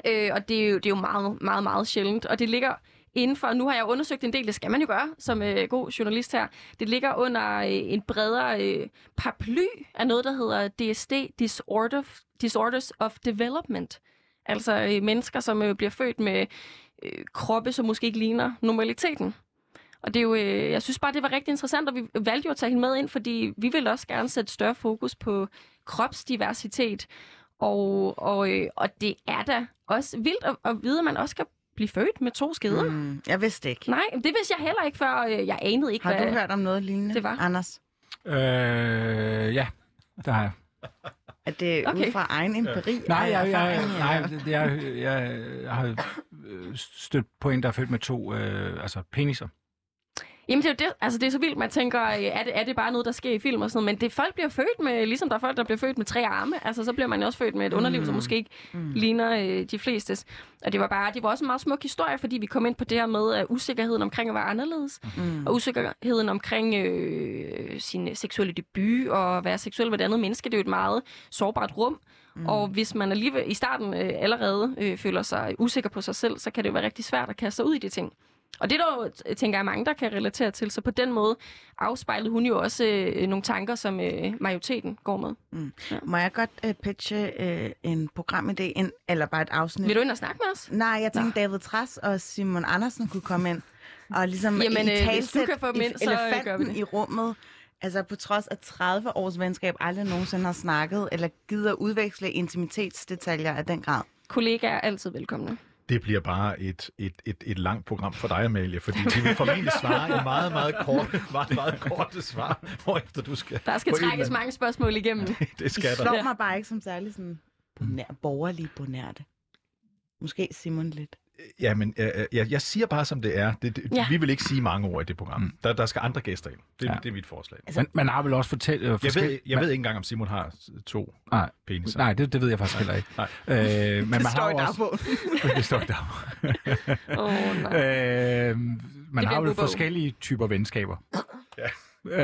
Øh, og det er, jo, det er jo meget, meget, meget sjældent. Og det ligger inden for, nu har jeg undersøgt en del, det skal man jo gøre som øh, god journalist her. Det ligger under øh, en bredere øh, paraply af noget, der hedder DSD, Disorder, Disorders of Development. Altså øh, mennesker, som øh, bliver født med øh, kroppe, som måske ikke ligner normaliteten. Og det er jo, øh, jeg synes bare, det var rigtig interessant, og vi valgte jo at tage hende med ind, fordi vi vil også gerne sætte større fokus på kropsdiversitet. Og, og, øh, og det er da også vildt at, at vide, at man også kan blive født med to skeder. Mm. Jeg vidste ikke. Nej, det vidste jeg heller ikke, før øh, jeg anede ikke, Har hvad... du hørt om noget lignende, det var? Anders? Øh, ja, det har jeg. At det er Okay. ud fra egen empiri Nej, og jeg, jeg, nej, jeg, jeg, jeg har øh, stødt på en, der er født med to øh, altså peniser. Jamen, det er jo det, altså, det er så vildt, man tænker, øh, er det, er det bare noget, der sker i film og sådan noget, men det folk bliver født med, ligesom der er folk, der bliver født med tre arme, altså så bliver man jo også født med et underliv, som måske ikke Mm. ligner øh, de flestes. Og det var bare, det var også en meget smuk historie, fordi vi kom ind på det her med uh, usikkerheden omkring at være anderledes, Mm. og usikkerheden omkring øh, sin seksuelle debut og at være seksuel ved et andet menneske. Det er jo et meget sårbart rum, mm. og hvis man alligevel i starten øh, allerede øh, føler sig usikker på sig selv, så kan det jo være rigtig svært at kaste sig ud i de ting. Og det er der tænker jeg, mange, der kan relatere til. Så på den måde afspejlede hun jo også øh, nogle tanker, som øh, majoriteten går med. Må jeg godt uh, pitche uh, en programidé, ind, eller bare et afsnit? Vil du ind og snakke med os? Nej, jeg tænkte, David Træs og Simon Andersen kunne komme ind. Og ligesom Jamen, øh, hvis du kan få dem ind, så, øh, gør vi det. i rummet. Altså på trods af 30 års venskab aldrig nogensinde har snakket, eller gider udveksle intimitetsdetaljer af den grad. Kollegaer er altid velkomne. Det bliver bare et, et, et, et langt program for dig, Amalie, fordi de vil formentlig svare i meget, meget korte, meget, meget korte svar, hvorefter du skal... Der skal en trækkes mange spørgsmål igennem. Det De skal der. slår mig bare ikke som særlig sådan bonær, borgerlige bonærte. Måske Simon lidt. Ja, men øh, øh, jeg, jeg siger bare, som det er. Det, det, Ja. Vi vil ikke sige mange ord i det program. Mm. Der, der skal andre gæster ind. Det, Ja. det er mit forslag. Men man har vel også fortalt... Øh, Jeg, forskel- ved, jeg ved ikke engang, om Simon har s- to Nej, peniser. nej det, det ved jeg faktisk heller ikke. Nej. Øh, men man det har står i jo også, dagbogen. det står i dag. Åh, oh, nej. øh, man har jo forskellige typer venskaber. Ja. Øh,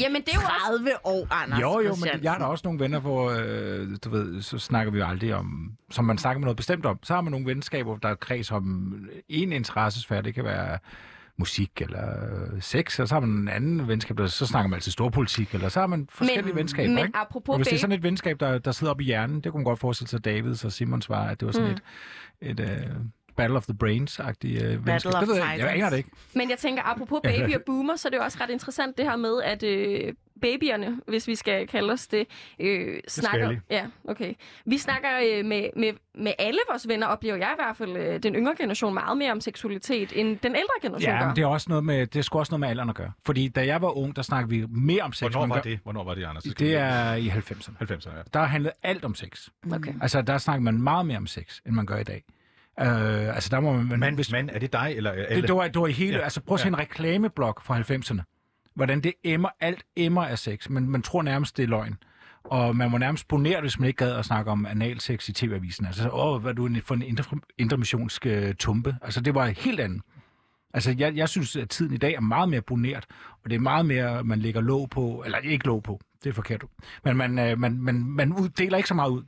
Jamen, det er jo også... 30 år, Anders jo, jo, men jeg har da også nogle venner, hvor, øh, du ved, så snakker vi jo aldrig om, som man snakker med noget bestemt om. Så har man nogle venskaber, der er kreds om en interessesfære. Det kan være musik eller øh, sex, og så har man en anden venskab, der så snakker man altid storpolitik, eller så har man forskellige men, venskaber, men ikke? apropos Og hvis det er sådan et venskab, der, der sidder op i hjernen, det kunne man godt forestille sig, Davids og Simons var, at det var sådan Mm. et, et uh, Battle of the Brains-agtigt uh, venskab. of Det ved jeg, ikke. jeg aner det ikke. Men jeg tænker, apropos baby og boomer, så er det jo også ret interessant det her med, at øh, babyerne, hvis vi skal kalde os det, øh, snakker... I. Ja, okay. Vi snakker øh, med, med, med alle vores venner, oplever jeg i hvert fald, øh, den yngre generation meget mere om seksualitet, end den ældre generation Ja, gør. men det er også noget med, det er sgu også noget med alderen at gøre. Fordi da jeg var ung, der snakkede vi mere om sex. Hvornår var det? Hvornår var det, Anders? Det vi- er i 90'erne. 90'erne, ja. Der handlede alt om sex. Okay. Altså, der snakker man meget mere om sex, end man gør i dag. Øh, altså, der må man... Men, hvis, men er det dig, eller alle? det, det, var, det var i hele... Ja, altså, prøv at se ja. en reklameblok fra 90'erne. Hvordan det emmer, alt emmer af sex, men man tror nærmest, det er løgn. Og man var nærmest boneret, hvis man ikke gad at snakke om analsex i tv-avisen. Altså, så, åh, hvad er du en- for en indre, indremissionsk øh, tumpe? Altså, det var helt andet. Altså, jeg, jeg synes, at tiden i dag er meget mere boneret, og det er meget mere, man lægger låg på, eller ikke låg på, det er forkert. Men man, øh, man, man, man ud, deler ikke så meget ud.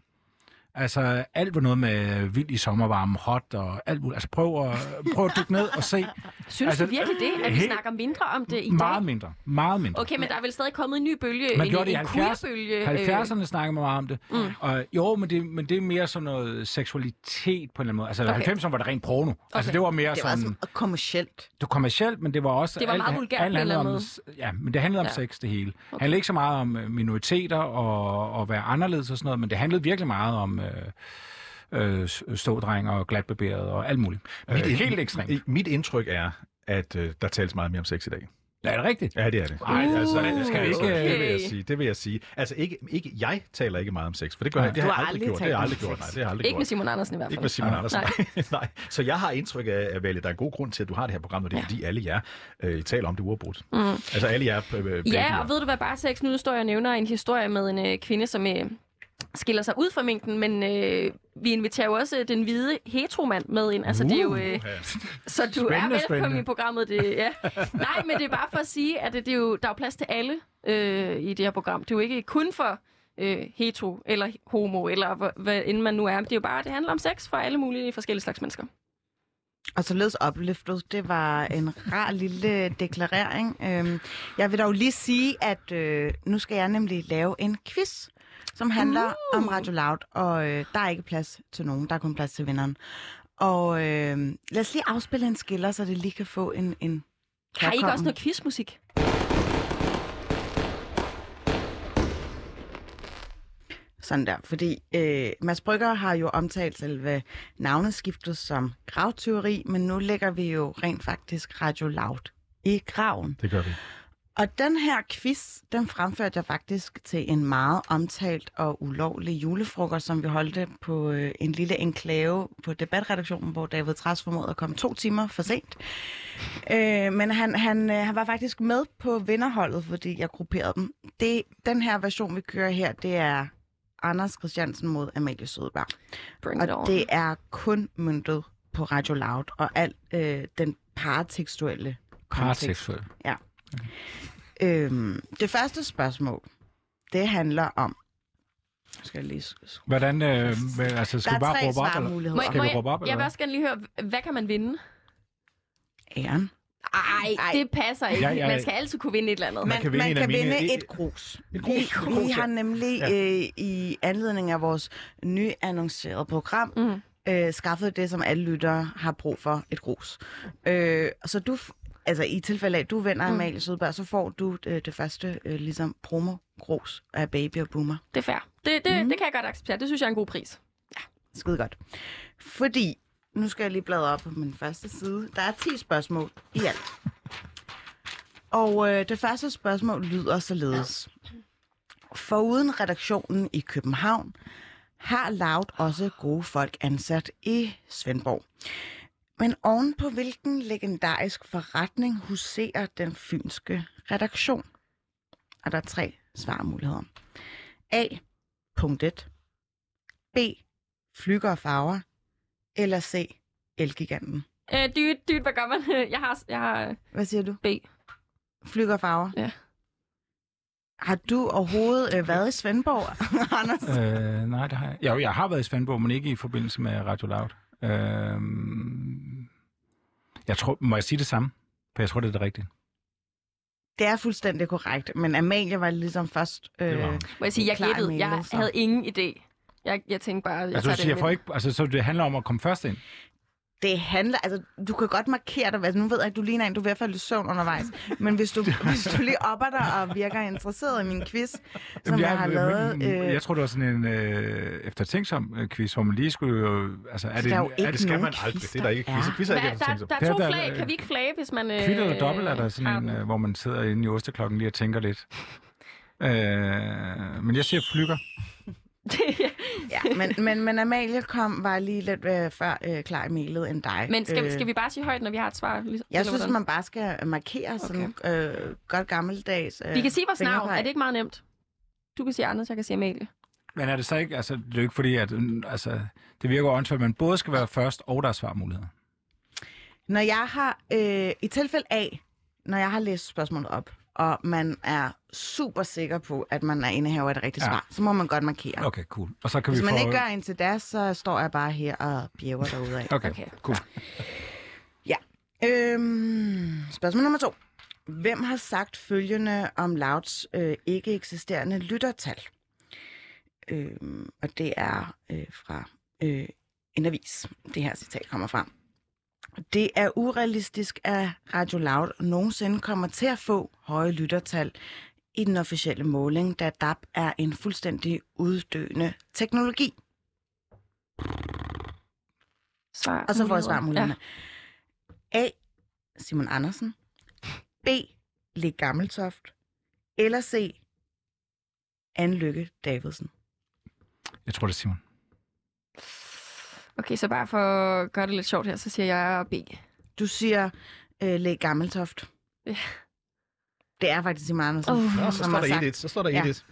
Altså, alt var noget med vild i sommervarme, hot og alt muligt. Altså, prøv at, prøv at dykke ned og se. Synes Altså, du virkelig det, at vi snakker mindre om det i Meget dag? mindre. Meget mindre. Okay, men der er vel stadig kommet en ny bølge, Man en, gjorde det i en 70, queer-bølge. 70'erne snakker man meget om det. Mm. Og, jo, men det, men det er mere sådan noget seksualitet på en eller anden måde. Altså, Okay. okay. 90'erne var det rent porno. Okay. Altså, Okay. det var mere Det var sådan... altså kommercielt. Det var kommercielt, men det var også... Det var alt- meget vulgært alt på en eller anden om, Ja, men det handlede om Ja. sex, det hele. Okay. Det handlede ikke så meget om øh, minoriteter og, og være anderledes og sådan noget, men det handlede virkelig meget om øh, øh, stådreng og glatbarberet og alt muligt. Øh, Mit, helt ekstremt. Mit indtryk er, at øh, der tales meget mere om sex i dag. Ja, er det rigtigt? Ja, det er det. Ej, altså, det skal vi ikke- Det vil jeg Okay. sige. Det vil jeg sige. Altså, ikke, ikke, jeg taler ikke meget om sex, for det gør Nej. jeg. Det har jeg aldrig aldrig gjort. Det har jeg aldrig gjort. Nej, det har jeg aldrig Ikke med gjort. Simon Andersen i hvert fald. Ikke med Simon Ah. Andersen. Nej. Nej. Nej. Så jeg har indtryk af, at Valle, der er en god grund til, at du har det her program, og det er, Ja. fordi alle jer øh, taler om det uafbrudt. Mm. Altså alle jer øh, Ja, babyer. og ved du hvad, bare sex, nu står jeg og nævner en historie med en øh, kvinde, som øh, skiller sig ud fra mængden, men øh, vi inviterer jo også øh, den hvide heteromand med ind. Altså, det er jo... Øh, Uha. så du er velkommen spændende. i programmet. Det, ja. Nej, men det er bare for at sige, at det, det er jo, der er jo plads til alle øh, i det her program. Det er jo ikke kun for øh, hetero eller homo, eller hvad, hvad end man nu er. Det er jo bare, det handler om sex for alle mulige forskellige slags mennesker. Og således opløftet, det var en rar lille deklarering. Øhm, Jeg vil dog lige sige, at øh, nu skal jeg nemlig lave en quiz, som handler Uh. om Radio Loud, og øh, der er ikke plads til nogen, der er kun plads til vinderen. Og øh, lad os lige afspille en skiller, så det lige kan få en... en Har I ikke også noget quizmusik? Sådan der, fordi øh, Mads Brygger har jo omtalt selve navneskiftet som gravteori, men nu lægger vi jo rent faktisk Radio Loud i graven. Det gør vi. Og den her quiz, den fremførte jeg faktisk til en meget omtalt og ulovlig julefrokost, som vi holdte på øh, en lille enklave på debatredaktionen, hvor David Træs formåede at komme to timer for sent. Øh, men han, han, øh, han var faktisk med på vinderholdet, fordi jeg grupperede dem. Det, den her version, vi kører her, det er Anders Christiansen mod Amalie Sødeberg. Bring it on. Og det er kun møntet på Radio Loud og al øh, den paratekstuelle kontekst. Paraseksuel. Øhm, det første spørgsmål, det handler om... Skal jeg lige... Hvordan, øh, altså, skal Der er bare tre råbe op, eller? Må, jeg- Skal må jeg, råbe op, jeg vil også gerne lige høre, hvad kan man vinde? Æren. Ej, Ej. det passer ikke. Ja, ja, ja. Man skal altid kunne vinde et eller andet. Man, kan man vinde kan, en af vinde mine- et grus. Et grus. Vi, Grus, vi ja. har nemlig Ja. øh, i anledning af vores nyannoncerede program Mm. øh, skaffet det, som alle lyttere har brug for, et grus. Øh, så du, altså i tilfælde af, at du vinder Mm. Amalie Sødberg, så får du øh, det første øh, ligesom promo-grus af Baby og Boomer. Det er fair. Det, det, Mm. det kan jeg godt acceptere. Det synes jeg er en god pris. Skide godt. Fordi, nu skal jeg lige bladre op på min første side. Der er 10 spørgsmål i alt. Og øh, det første spørgsmål lyder således. Foruden redaktionen i København, har Loud også gode folk ansat i Svendborg. Men oven på hvilken legendarisk forretning huserer den fynske redaktion? Og der er tre svarmuligheder. A. Punkt 1. B. Flyger og farver. Eller C. Elgiganten. Øh, dyt, dyt, hvad gør man? Jeg har, jeg har Hvad siger du? B. Flyger og farver? Ja. Har du overhovedet øh, været i Svendborg, Anders? Øh, nej, det har jeg. Jo, jeg har været i Svendborg, men ikke i forbindelse med Radio Loud. Øh, jeg tror, må jeg sige det samme? For jeg tror, det er det rigtige. Det er fuldstændig korrekt, men Amalie var ligesom først... Øh, Det var hun. Må jeg sige, jeg gættede. Jeg havde ingen idé. Jeg, jeg tænkte bare, jeg Altså, tager du siger, for med. ikke, altså, så det handler om at komme først ind? Det handler... Altså, du kan godt markere dig. Altså, nu ved jeg ikke, du ligner en, du er ved at falde i søvn undervejs. Men hvis du, hvis du lige opper dig og virker interesseret i min quiz, som jeg har lavet... Men, Øh, jeg tror, det var sådan en øh, eftertænksom øh, quiz, hvor man lige skulle jo... Altså, er det, Der er er Det skal man aldrig. quiz, Det er der ikke der quiz. er. Quiz er ikke der, eftertænkt. der er Der- to der- flag. Kan vi ikke flage, hvis man... Øh, Kvit eller dobbelt er der sådan en, øh, hvor man sidder inde i osteklokken lige og tænker lidt. Øh, men jeg siger flykker. ja, men, men, men Amalie kom, var lige lidt øh, før øh, klar i mailet end dig. Men skal, Øh, skal vi bare sige højt, når vi har et svar? Ligesom, Jeg synes, hvordan? man bare skal markere sådan øh, godt gammeldags øh, Vi kan sige vores navn. Er det ikke meget nemt? Du kan sige Anders, jeg kan sige Amalie. Men er det så ikke, altså, det er ikke fordi, at mm, altså, det virker åndssvagt, at man både skal være først, og der er svarmuligheder. Når jeg har, øh, i tilfælde A, når jeg har læst spørgsmålet op, og man er super sikker på, at man er indehaver af det rigtige Ja. svar, så må man godt markere. Okay, cool. Og så kan Hvis vi man få... ikke gør en til das, så står jeg bare her og bjæver derude af. Okay, Okay. cool. Øhm, spørgsmål nummer to. Hvem har sagt følgende om Louds øh, ikke eksisterende lyttertal? Øhm, og det er øh, fra øh, en avis. Det her citat kommer fra. Det er urealistisk, at Radio Loud nogensinde kommer til at få høje lyttertal i den officielle måling, da DAB er en fuldstændig uddøende teknologi. Svar. Og så får jeg muligheder. svarmulighederne. A. Simon Andersen. B. Le Gammeltoft. Eller C. Anne Lykke Davidsen. Jeg tror, det er Simon. Ja. Okay, så bare for at gøre det lidt sjovt her, så siger jeg B. Du siger øh, Le Gammeltoft. Ja. Det er faktisk Simon Andersen. Uh. Nå, så står der sagt- 1-1. Så står der Ja. 1-1.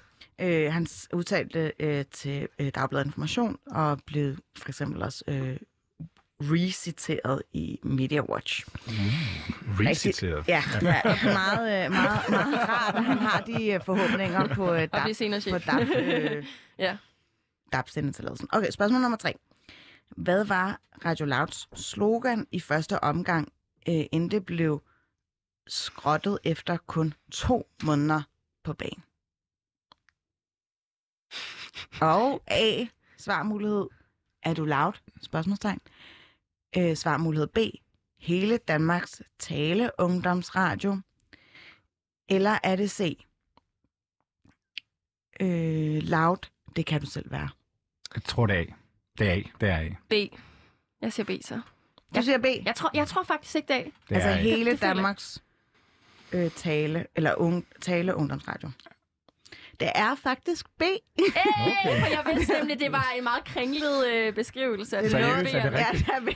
Øh, han udtalte øh, til øh, Dagbladet Information og blev for eksempel også øh, reciteret i Media Watch. Reciteret. Ja, det er meget, øh, meget, meget rart, at han har de øh, forhåbninger på øh, Og DAB. blive senere på. DAB, øh, Ja. Sendetilladelsen. Okay, spørgsmål nummer tre. Hvad var Radio Louds slogan i første omgang, øh, inden det blev skrottet efter kun to måneder på banen? Og A. Svarmulighed. Er du loud? Spørgsmålstegn. Øh, svarmulighed B. Hele Danmarks tale ungdomsradio. Eller er det C. Øh, loud. Det kan du selv være. Jeg tror, det er A. Det er A. Det er A. B. Jeg siger B så. Du siger B. Jeg tror, jeg tror faktisk ikke det. er A. Det altså er A. hele Det jeg. Danmarks øh, tale, eller ung, tale ungdomsradio. Det er faktisk B. Hey, for jeg vidste nemlig, det var en meget kringlet øh, beskrivelse. Seriøst, noget. er det Ja,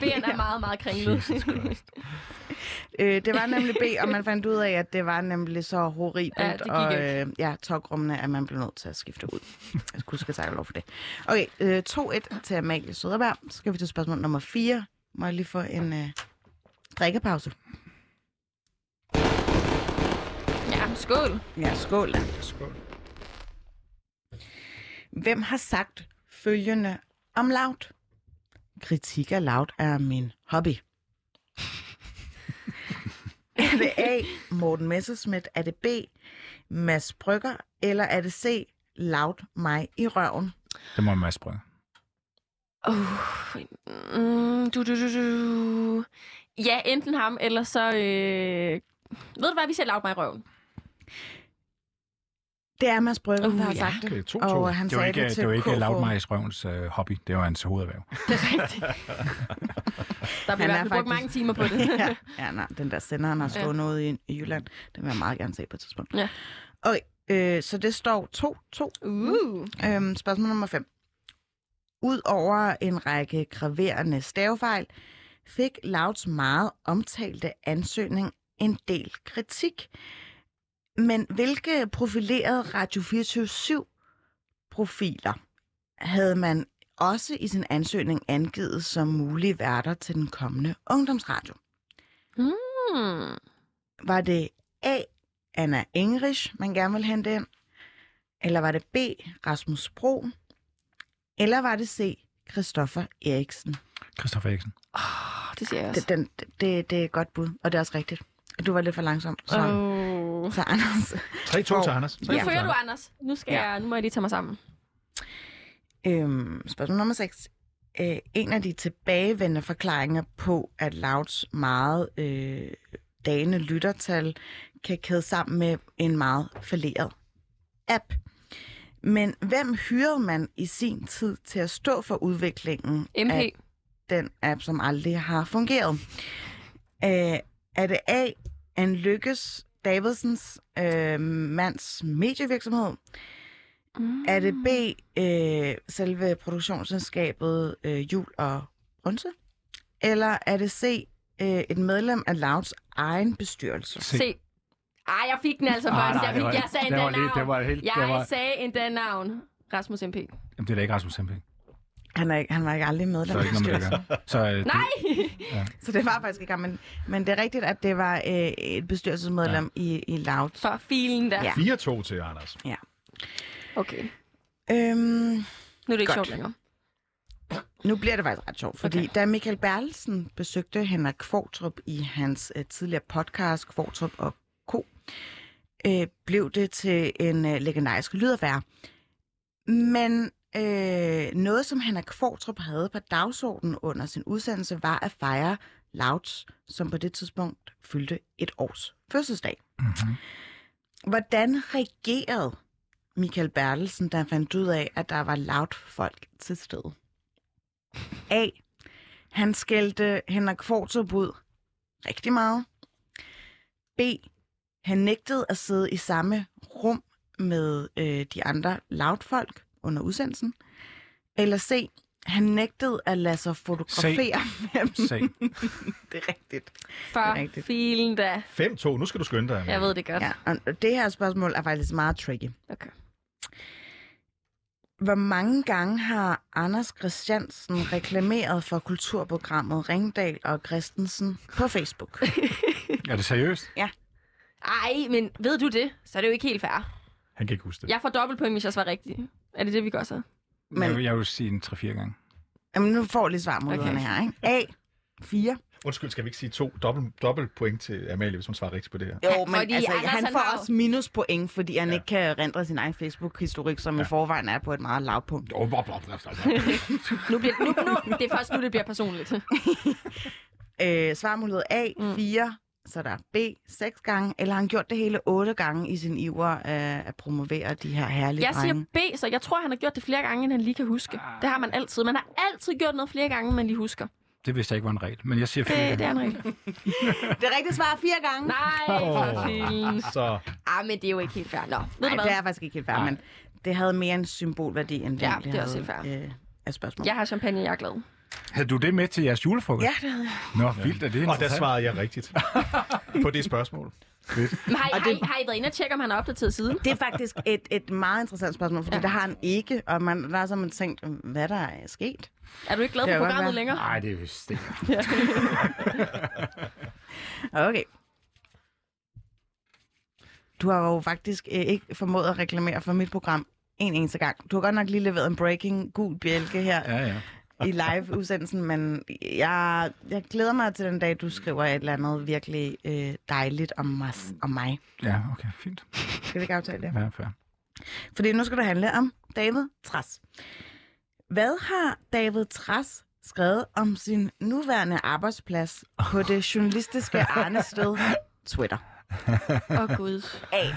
det er er meget, meget kringlet. Øh, det var nemlig B, og man fandt ud af, at det var nemlig så horribelt, Ja, det og øh, ja, tokrummene, at man blev nødt til at skifte ud. Jeg skulle skal takke lov for det. Okay, øh, 2-1 til Amalie Søderberg. Så skal vi til spørgsmål nummer 4. Må jeg lige få en øh, drikkepause? ja, skål. Ja, skål. Skål. Hvem har sagt følgende om Loud? Kritik af Loud er min hobby. er det A. Morten Messerschmidt? Er det B. Mads Brygger? Eller er det C. Loud mig i røven? Det må man sprøge. Uh, mm, du, du, du, du. Ja, enten ham, eller så... Øh... Ved du hvad, vi ser lavt mig i røven. Det er Mads Brygger, Uh, der har ja. sagt det. Okay, 2-2. Og han Det var sagde ikke, det til det var ikke. Lautmajs Røvens øh, hobby. Det var hans hovederhverv. Det er rigtigt. Der bliver i Han hvert er fald brugt mange timer på det. ja, ja, nej, den der sender, han har Ja. stået noget i, i Jylland, den vil jeg meget gerne se på et tidspunkt. Ja. Okay, øh, så det står 2-2. Uh. Øhm, spørgsmål nummer 5. Udover en række graverende stavefejl, fik Louds meget omtalte ansøgning en del kritik. Men hvilke profilerede Radio 24 profiler havde man også i sin ansøgning angivet som mulige værter til den kommende ungdomsradio? Hmm. Var det A. Anna Engrich, man gerne vil hente ind? Eller var det B. Rasmus Bro? Eller var det C. Christoffer Eriksen? Christoffer Eriksen. Oh, det siger jeg også. Det, den, det, det er et godt bud, og det er også rigtigt. Du var lidt for langsom. Så, Oh. Så Anders. 3-2 til Anders. 3-2 Nu til fører du, Anders. Anders. Nu, skal Ja. jeg, nu må jeg lige tage mig sammen. Øhm, spørgsmål nummer 6. Øh, en af de tilbagevendende forklaringer på, at Louds meget øh, dagende lyttertal kan kæde sammen med en meget falderet app. Men hvem hyrede man i sin tid til at stå for udviklingen MP. af den app, som aldrig har fungeret? Øh, er det A. En Lykkes Davidsens øh, mands medievirksomhed? Mm. Er det B, øh, selve produktionsselskabet øh, Jul og Brunse? Eller er det C, øh, et medlem af Louds egen bestyrelse? Se. Se. Ej, jeg fik den altså Ah, først. nej, Jeg, det fik, var- jeg sagde det endda navn. det var helt- jeg det var- sagde endda navn. Rasmus MP. Jamen, det er da ikke Rasmus Semping. Han, er, ikke- han var ikke aldrig medlem Så er ikke noget. Så, øh, Nej! Det, Så det var faktisk ikke ham. Men, men det er rigtigt, at det var øh, et bestyrelsesmedlem ja. i, i Loud. For filen der. Ja. 4-2 til Anders. Okay. Øhm, Nu er det ikke Godt. sjovt længere. nu bliver det faktisk ret sjovt, fordi Okay. da Michael Bertelsen besøgte Henrik Kvartrup i hans øh, tidligere podcast, Kvartrup og Co., øh, blev det til en øh, legendarisk lydaffære. Men øh, noget, som Henrik Kvartrup havde på dagsordenen under sin udsendelse, var at fejre Louds, som på det tidspunkt fyldte et års fødselsdag. mm-hmm. Hvordan reagerede Michael Bertelsen, da han fandt ud af, at der var loud folk til stede? A. Han skældte Henrik Kvartrup ud rigtig meget. B. Han nægtede at sidde i samme rum med øh, de andre loud folk under udsendelsen. Eller C. Han nægtede at lade sig fotografere med dem. Sag. Det er rigtigt. For rigtigt. filen da. 5-2. Nu skal du skynde dig. Amalie. Jeg ved det godt. Ja, og det her spørgsmål er faktisk meget tricky. Okay. Hvor mange gange har Anders Christiansen reklameret for kulturprogrammet Ringdal og Christensen på Facebook? Er det seriøst? Ej, men ved du det, så er det jo ikke helt fair. Han kan ikke huske det. Jeg får dobbeltpoint, hvis jeg svarer rigtigt. Er det det, vi gør så? Men-. Jeg, vil, jeg vil sige en 3-4 gange. Jamen, nu får jeg lige svar Okay. okay. her, ikke? A. 4. Undskyld, skal vi ikke sige to dobbelt, dobbelt point til Amalie, hvis hun svarer rigtigt på det her? Jo, men fordi altså, Anders, han han får jo- også minuspoint, fordi han Ja. ikke kan rendre sin egen Facebook-historik, som ja. i forvejen er på et meget lavt punkt. Oh, blah, blah, blah, blah. Nu bliver, nu, nu, det er først nu, det bliver personligt. Øh, svarmulighed A. Mm. 4. Så er der B. 6 gange. Eller har han gjort det hele 8 gange i sin iver øh, at promovere de her herlige Jeg siger drenge? B, så jeg tror, han har gjort det flere gange, end han lige kan huske. Det har man altid. Man har altid gjort noget flere gange, end man lige husker. Det vidste jeg ikke var en regel, men jeg siger 4 Det, gange. det er en regel. Det rigtige svar er 4 gange. Nej, for filen. Så Ah, men det er jo ikke helt fair. Nå, ved Nej, du det hvad? er faktisk ikke helt fair, Nej. men det havde mere en symbolværdi, end det Ja, egentlig det er også havde, helt øh, af spørgsmål. Jeg har champagne, jeg er glad. Havde du det med til jeres julefrokost? Ja, det havde jeg. Nå, vildt er det Og der svarede jeg rigtigt på det spørgsmål. Men har, I, har, I, har I været inde og tjekke, om han har opdateret siden? Det er faktisk et, et meget interessant spørgsmål, fordi Ja. det har han ikke, og man, der er så man tænkt, hvad der er sket. Er du ikke glad for programmet være. længere? Nej, det er vist det. Okay. Du har jo faktisk øh, ikke formået at reklamere for mit program en eneste gang. Du har godt nok lige leveret en breaking gul bjælke her Ja, ja. I live-udsendelsen, men jeg, jeg glæder mig til den dag, du skriver et eller andet virkelig øh, dejligt om, os, om mig. Ja, okay, fint. Skal vi ikke aftale det? Ja, fair. Fordi nu skal det handle om David Tras. Hvad har David Tras skrevet om sin nuværende arbejdsplads på det journalistiske Arnested Twitter? Åh, oh, Gud. A.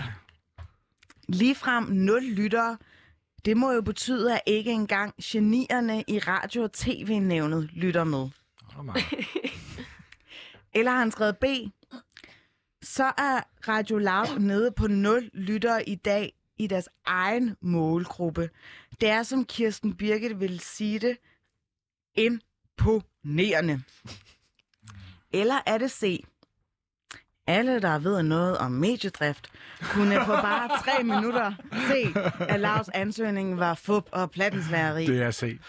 Ligefrem 0 lyttere. Det må jo betyde, at ikke engang genierne i radio- og tv-nævnet lytter med. Eller har han skrevet B. Så er Radio Loud nede på 0 lyttere i dag i deres egen målgruppe. Det er, som Kirsten Birgit vil sige det, imponerende. Eller er det C. Alle, der ved noget om mediedrift, kunne på bare tre minutter se, at Lavs ansøgning var fup og plattensværeri. Det er C.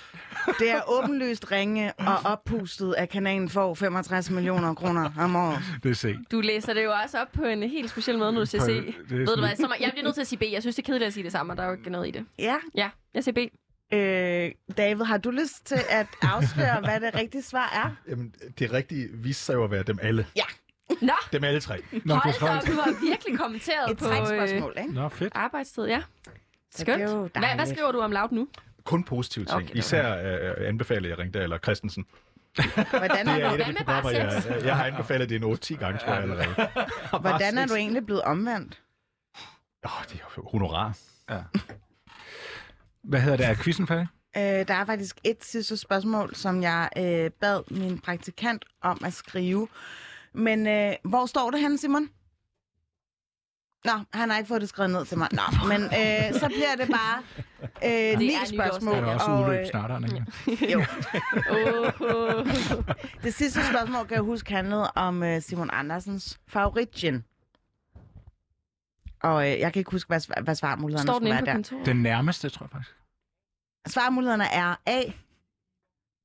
Det er åbenlyst ringe og oppustet, at kanalen får 65 millioner kroner om året. Det er C. Du læser det jo også op på en helt speciel måde, når du siger På- C. det er Ved du hvad, så må, jeg bliver nødt til at sige B. Jeg synes, det er kedeligt at sige det samme, og der er jo ikke noget i det. Ja, Ja, jeg siger B. øh, David, har du lyst til at afsløre, hvad det rigtige svar er? Jamen, det rigtige viste sig jo at være dem alle. Nå, Dem alle tre. Nå, hold det da er op, du har virkelig kommenteret Et på øh, trækspørgsmål, ikke? Nå, fedt. arbejdstid, ja. Skønt. det er jo Hvad, hvad dejligt. skriver du om Loud nu? Kun positive ting. Okay, Okay, det Især øh, anbefaler jeg Ringdal eller Christensen. Hvordan Det er, er du, et af Hvad de med bare programmer, jeg, sex? jeg har anbefalet det en 8-10 gange, tror jeg allerede. hvordan er du egentlig blevet omvendt? Åh, det er jo honorar. Hvad hedder det? Er quizzen færdig? Øh, der er faktisk et sidste spørgsmål, som jeg øh, bad min praktikant om at skrive. Men øh, hvor står det henne, Simon? Nå, han har ikke fået det skrevet ned til mig. Nå, men øh, så bliver det bare øh, ni er spørgsmål. Er der også og, udløb øh, snart, er den ikke? jo, Oh, det sidste spørgsmål kan jeg huske handlede om øh, Simon Andersens favoritgin. Og øh, jeg kan ikke huske, hvad, svar- hvad svarmulighederne Står den skulle inde være på der. kontoret? Den nærmeste, tror jeg faktisk. Svarmulighederne er A.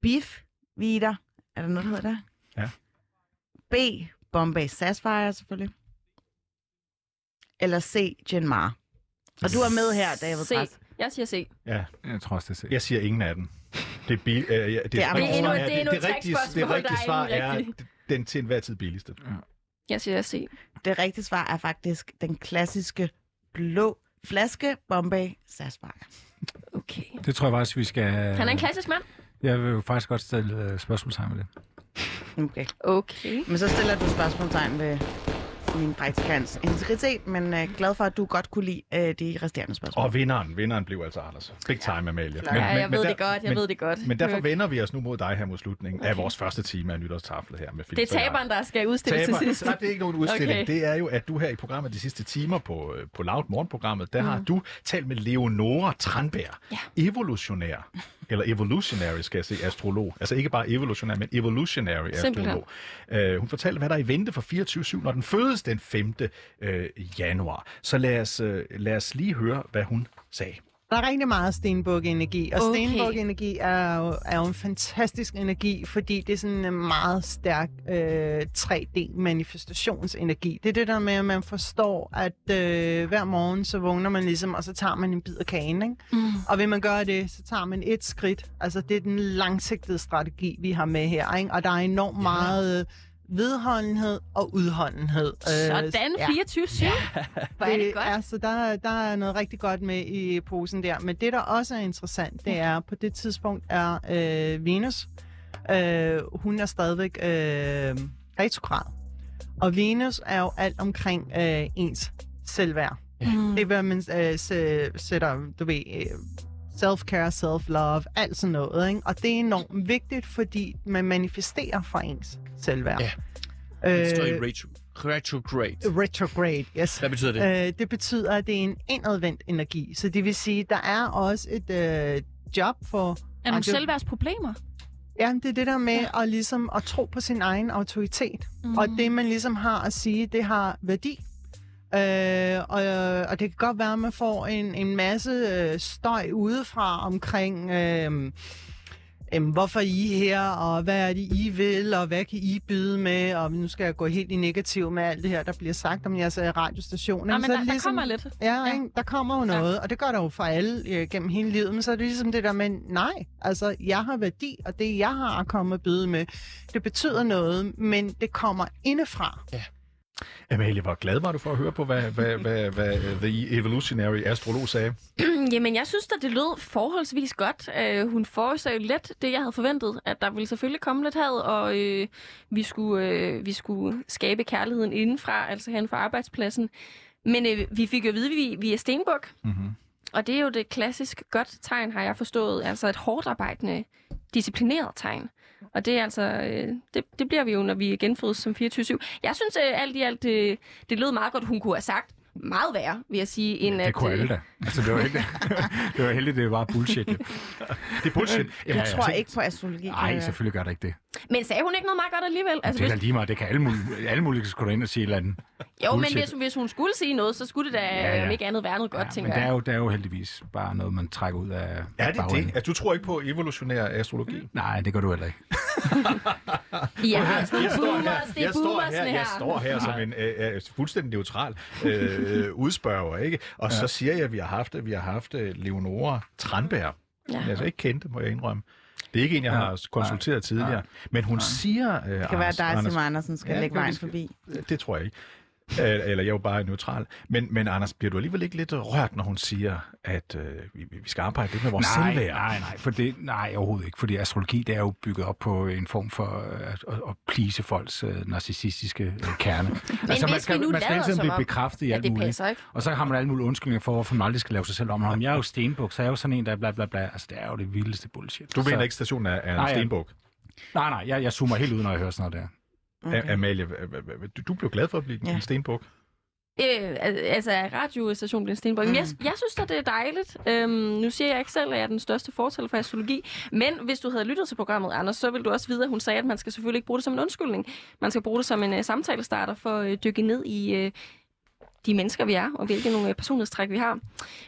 Beef Vita. Er der noget, der hedder det? Ja. B. Bombay Sapphire, selvfølgelig. Eller C. Gin Mar. Og du er med her, David C. Brass. Jeg siger C. Ja, Jeg tror også, det er C. jeg siger ingen af dem. Det er, bil, øh, ja, det, Det er rigtige endnu- svar det er endnu et det, rigtige, det rigtige der er svar er rigtig. den til enhver tid billigste. Jeg siger C. Det rigtige svar er faktisk den klassiske blå flaske Bombay Sapphire. Okay. Det tror jeg faktisk, vi skal... Han er en klassisk mand. Jeg vil jo faktisk godt stille uh, spørgsmålstegn med det. Okay. Okay. Men så stiller du spørgsmålstegn ved min praktikants integritet, men øh, glad for, at du godt kunne lide øh, de resterende spørgsmål. Og vinderen, vinderen blev altså Anders. Big time, Amalie. Ja, Ja, jeg ved der- det godt, jeg men, ved det godt. Men derfor vender vi os nu mod dig her mod slutningen okay. af vores første time af nytårstaflet her med Det er Philip taberen, der skal udstille til sidst. Nej, det er ikke nogen udstilling. Okay. Det er jo, at du her i programmet de sidste timer på, øh, på Loud Morgenprogrammet, der mm. har du talt med Leonora Tranberg, Ja. evolutionær, eller evolutionary, skal jeg se, astrolog. Altså ikke bare evolutionær, men evolutionary Simpelthen. astrolog. Uh, hun fortalte, hvad der er i vente for 24-7, når den fødes den 5. Uh, januar. Så lad os, uh, lad os lige høre, hvad hun sagde. Der er rigtig meget stenbuk-energi, og Okay. stenbuk-energi er jo, er jo en fantastisk energi, fordi det er sådan en meget stærk øh, 3D-manifestationsenergi. Det er det der med, at man forstår, at øh, hver morgen så vågner man ligesom, og så tager man en bid af kagen, ikke? Mm. Og vil man gøre det, så tager man et skridt. Altså, det er den langsigtede strategi, vi har med her, ikke? Og der er enormt ja. meget vedholdenhed og udholdenhed. Øh, Sådan, ja. 24-7. Hvor er det godt. Ja, så der, der er noget rigtig godt med i posen der. Men det, der også er interessant, det er, på det tidspunkt er øh, Venus, øh, hun er stadigvæk øh, retrograd. Og Venus er jo alt omkring øh, ens selvværd. Mm. Det er, hvad man øh, sæ- sætter, du ved, øh, self-care, self-love, alt sådan noget. Ikke? Og det er enormt vigtigt, fordi man manifesterer fra ens selvværd. Ja. Det står i Øh, retro, retrograde. retrograde, yes. Hvad betyder det? Øh, det betyder, at det er en indadvendt energi. Så det vil sige, der er også et øh, job for... Er nogle selvværdsproblemer? Ja, det er det der med at, ligesom, at tro på sin egen autoritet. Mm. Og det, man ligesom har at sige, det har værdi. Øh, og, og det kan godt være, at man får en, en masse øh, støj udefra omkring... Øh, Øhm, hvorfor er I her, og hvad er det, I vil, og hvad kan I byde med, og nu skal jeg gå helt i negativ med alt det her, der bliver sagt om jeres øh, radiostation. Ikke? men Så er der, det der ligesom- kommer lidt. Ja, Ja. ja. Ikke? der kommer jo noget, og det gør der jo for alle øh, gennem hele livet, men så er det ligesom det der med, nej, altså jeg har værdi, og det jeg har at komme og byde med, det betyder noget, men det kommer indefra. Amalie, hvor glad var du for at høre på, hvad, hvad, hvad, hvad The Evolutionary Astrolog sagde? Jamen, jeg synes at det lød forholdsvis godt. Uh, hun forudsagde let det, jeg havde forventet, at der ville selvfølgelig komme lidt had, og uh, vi, skulle, uh, vi skulle skabe kærligheden indenfra, altså hen fra arbejdspladsen. Men uh, vi fik jo at vide, at vi, vi er stenbuk, Mm-hmm. og det er jo det klassisk godt tegn, har jeg forstået. Altså et hårdt arbejdende, disciplineret tegn. Og det er altså, øh, det, det bliver vi jo, når vi genfødes som 24-7. Jeg synes øh, alt i alt, det, det lød meget godt. Hun kunne have sagt meget værre, vil jeg sige, end Det at... kunne alle øh, da. Altså, det var heldigt. det var heldigt, det var bullshit. Det er bullshit. Du Ja, tror altså- ikke på astrologi? Nej, øh, selvfølgelig gør det ikke det. Men sagde hun ikke noget meget godt alligevel? Altså, det er da lige meget. Det kan alle mulige, alle mulige skal gå ind og sige et eller andet. jo, men bullshit. hvis, hvis hun skulle sige noget, så skulle det da Ja, ja. om ikke andet være noget godt, Ja, tænker men det er, jeg. jo, det er jo heldigvis bare noget, man trækker ud af Er det bagenden. det? Altså, du tror ikke på evolutionær astrologi? Nej, det gør du heller ikke. Ja, altså, står boomers, det er jeg, står her, her. jeg står her som en øh, øh, fuldstændig neutral øh, udspørger, ikke? Og så siger jeg, at vi har haft, vi har haft øh, Leonora Tranberg. Ja. Jeg altså ikke kendte, må jeg indrømme. Det er ikke en, jeg Ja. har konsulteret tidligere. Men hun siger... Øh, Det kan være, at dig, Anders, Simon Andersen, skal Ja, ja, lægge vejen forbi. Det tror jeg ikke. Eller jeg er jo bare neutral. Men, men Anders, bliver du alligevel ikke lidt rørt, når hun siger, at øh, vi, vi skal arbejde lidt med vores nej, selvværd? nej, nej, for det, nej, overhovedet ikke. Fordi astrologi, det er jo bygget op på en form for øh, at, at, at please folks øh, narcissistiske øh, kerne. Men hvis man vi skal, nu man skal som blive bekræftet i Ja, alt det muligt. passer ikke. Og så har man alle mulige undskyldninger for, hvorfor man aldrig skal lave sig selv om. Jamen, jeg er jo stenbuk, så jeg er jo sådan en, der bla bla bla. Altså, det er jo det vildeste bullshit. Du så, mener ikke, stationen er, er en Nej, ja. stenbog? Nej, nej, jeg, jeg zoomer helt ud, når jeg hører sådan noget der. Okay. Amalie, du, blev glad for at blive Ja. en stenbuk? Øh, al- altså, radiostationen bliver Stenborg. Mm. Jeg, jeg synes da, det er dejligt. Øhm, nu siger jeg ikke selv, at jeg er den største fortæller for astrologi. Men hvis du havde lyttet til programmet, Anders, så vil du også vide, at hun sagde, at man skal selvfølgelig ikke bruge det som en undskyldning. Man skal bruge det som en uh, samtalestarter for at uh, dykke ned i uh, de mennesker, vi er, og hvilke nogle øh, personlighedstræk, vi har.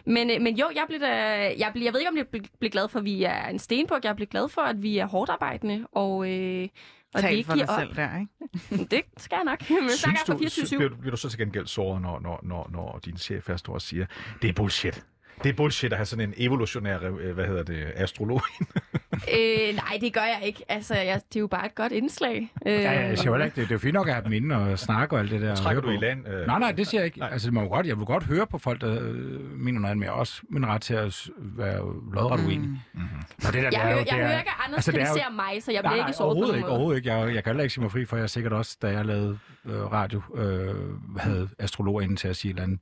Men, øh, men jo, jeg, bliver da, jeg, bliver, jeg ved ikke, om jeg bliver, bliver glad for, at vi er en stenbuk. Jeg bliver glad for, at vi er hårdt arbejdende, og, øh, og Tal ikke for dig op. selv der, ikke? Det skal jeg nok. Men for 24 bliver, du- bliver du så til gengæld såret, når, når, når, når din chef står og siger, det er bullshit. Det er bullshit at have sådan en evolutionær, øh, hvad hedder det, astrolog. øh, nej, det gør jeg ikke. Altså, jeg, det er jo bare et godt indslag. Øh, Ja, ja, jeg siger jo heller ikke, det, det er jo fint nok at have dem inde og snakke og alt det der. Trækker du i på. land? Øh, Nej, nej, det siger jeg ikke. Nej. Altså, det må jo godt, jeg vil godt høre på folk, der øh, mener noget andet, men også min ret til at være lodret uenig. Mm. Mm-hmm. Og det der, jeg det er hører, jo, jeg det hører er, ikke, at Anders altså, altså, det er jo- kritiserer mig, så jeg bliver nej, ikke såret på overhovedet ikke, overhovedet ikke. Jeg, jeg kan heller ikke sige mig fri, for jeg sikkert også, da jeg lavede øh, radio, øh, havde astrologer inde til at sige et eller andet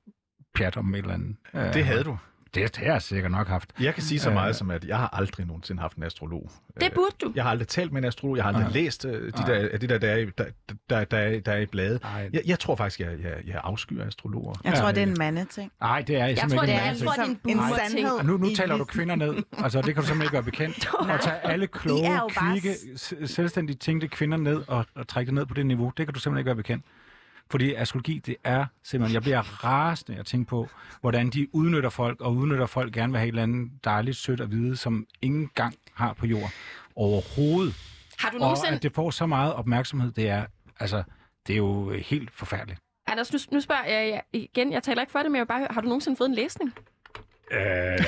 pjat om et eller andet. Øh, Det havde du. Det, det har jeg sikkert nok haft. Jeg kan sige så Øh. meget som, at jeg har aldrig nogensinde haft en astrolog. Det Øh, burde du. Jeg har aldrig talt med en astrolog. Jeg har aldrig Nej. læst øh, de der, de der, der, er i- der, der, der, er- der er i bladet. Jeg, jeg tror faktisk, jeg, jeg, jeg afskyer astrologer. Jeg Ja, tror, det- det er en mandeting. Nej, det er Jeg simpelthen ikke en jeg tror, det er en En ting. sandhed. Nu, nu taler du kvinder ned. Altså, det kan du simpelthen ikke gøre bekendt. Og tage alle er kloge, jo bare kvikke, s- selvstændige tænkte kvinder ned og, og trække det ned på det niveau. Det kan du simpelthen ikke gøre bekendt. Fordi astrologi, det er simpelthen... Jeg bliver rasende at tænke på, hvordan de udnytter folk, og udnytter folk gerne vil have et eller andet dejligt, sødt at vide, som ingen gang har på jord overhovedet. Har du Og nogensinde... at det får så meget opmærksomhed, det er... Altså, det er jo helt forfærdeligt. Anders, nu, nu spørger jeg jeg igen. Jeg taler ikke for det, men jeg vil bare høre, har du nogensinde fået en læsning? Øh,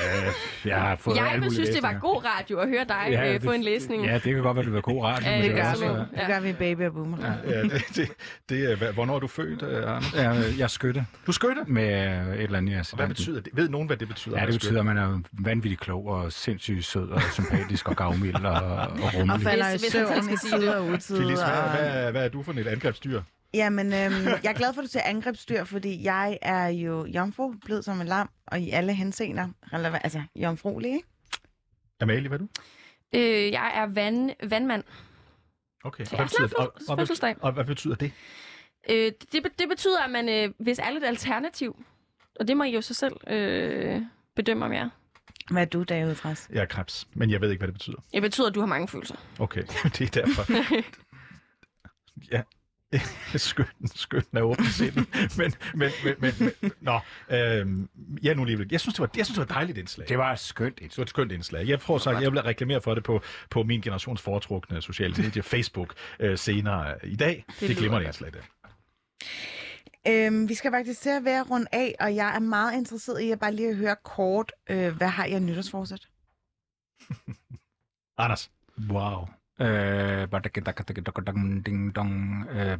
jeg har fået jeg mulige synes, det var læsninger. god radio at høre dig Ja, øh, få det- en læsning. Ja, det kan godt være, det var god radio. Ja, det er gør også, vi. øh, Det gør vi Baby og Boomer. Ja, det, det, det, er- hvad- hvornår er du født, øh, Anders? Ja, jeg er skytte Du skytter? med øh, et eller andet i Og hvad betyder det? Ved nogen, hvad det betyder? Ja, det betyder, at man er vanvittigt klog og sindssygt sød og sympatisk og gavmild og, og Og rummelig. falder i søvn selv i skal sige tid og utid. Phyllis, hvad, og- hvad, hvad er du for et angrebsdyr? Jamen, øhm, jeg er glad for, at du siger angrebsdyr, fordi jeg er jo jomfru, blød som en lam, og i alle henseender, releva- altså jomfruelig, ikke? Amalie, hvad er du? Øh, jeg er vand, vandmand. Okay. Så Og hvad betyder, og, og, fødselsdag. og, hvad betyder det? Øh, det, det betyder, at man, øh, hvis er lidt alternativ, og det må I jo så selv øh, bedømme, om jeg er. Hvad er du, David Træs? Jeg er krebs, men jeg ved ikke, hvad det betyder. Det betyder, at du har mange følelser. Okay, det er derfor. ja, skøn, skøn er åbent sindet. Men, men, men, men, men nå, øhm, ja, nu alligevel. Jeg synes, det var, jeg synes, det var et dejligt indslag. Det var skønt. Det var et skønt indslag. Jeg tror sagt, jeg vil reklamere for det på, på min generations foretrukne sociale medier, Facebook, øh, senere i dag. Det, det glemmer det indslag der. Øhm, vi skal faktisk til at være rundt af, og jeg er meget interesseret i at bare lige høre kort, øh, hvad har jeg nytårsforsæt? Anders, Wow. Øh, ding dong. Øh,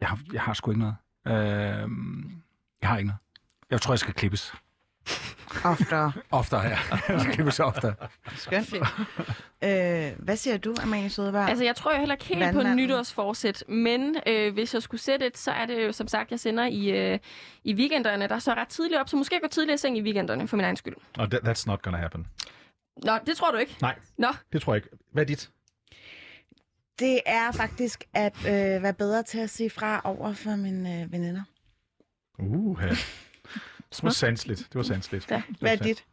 jeg, har, jeg har sgu ikke noget. Øh, jeg har ikke noget. Jeg tror, jeg skal klippes. Oftere. Oftere, ja. Jeg skal klippes oftere. Skønt. øh, hvad siger du, Amalie Sødeberg? Altså, jeg tror jo heller ikke helt på Vandmanden. nytårsforsæt, men øh, hvis jeg skulle sætte et, så er det jo, som sagt, jeg sender i, øh, i weekenderne, der er så ret tidligt op, så måske jeg går tidligere i seng i weekenderne, for min egen skyld. og that, that's not gonna happen. Nå, det tror du ikke? Nej, Nå, det tror jeg ikke. Hvad er dit? Det er faktisk at øh, være bedre til at sige fra over for mine øh, veninder. Uh, det var sandsligt. Det var sandsligt. Ja. Hvad er dit?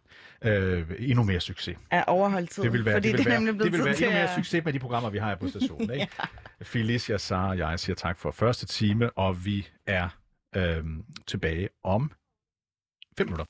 Øh, endnu mere succes. At overholde tiden. Det vil være, fordi det vil det er være, nemlig det vil tid være til endnu mere at- succes med de programmer, vi har her på stationen. Ikke? Felicia, Sara og jeg siger tak for første time, og vi er øhm, tilbage om fem minutter.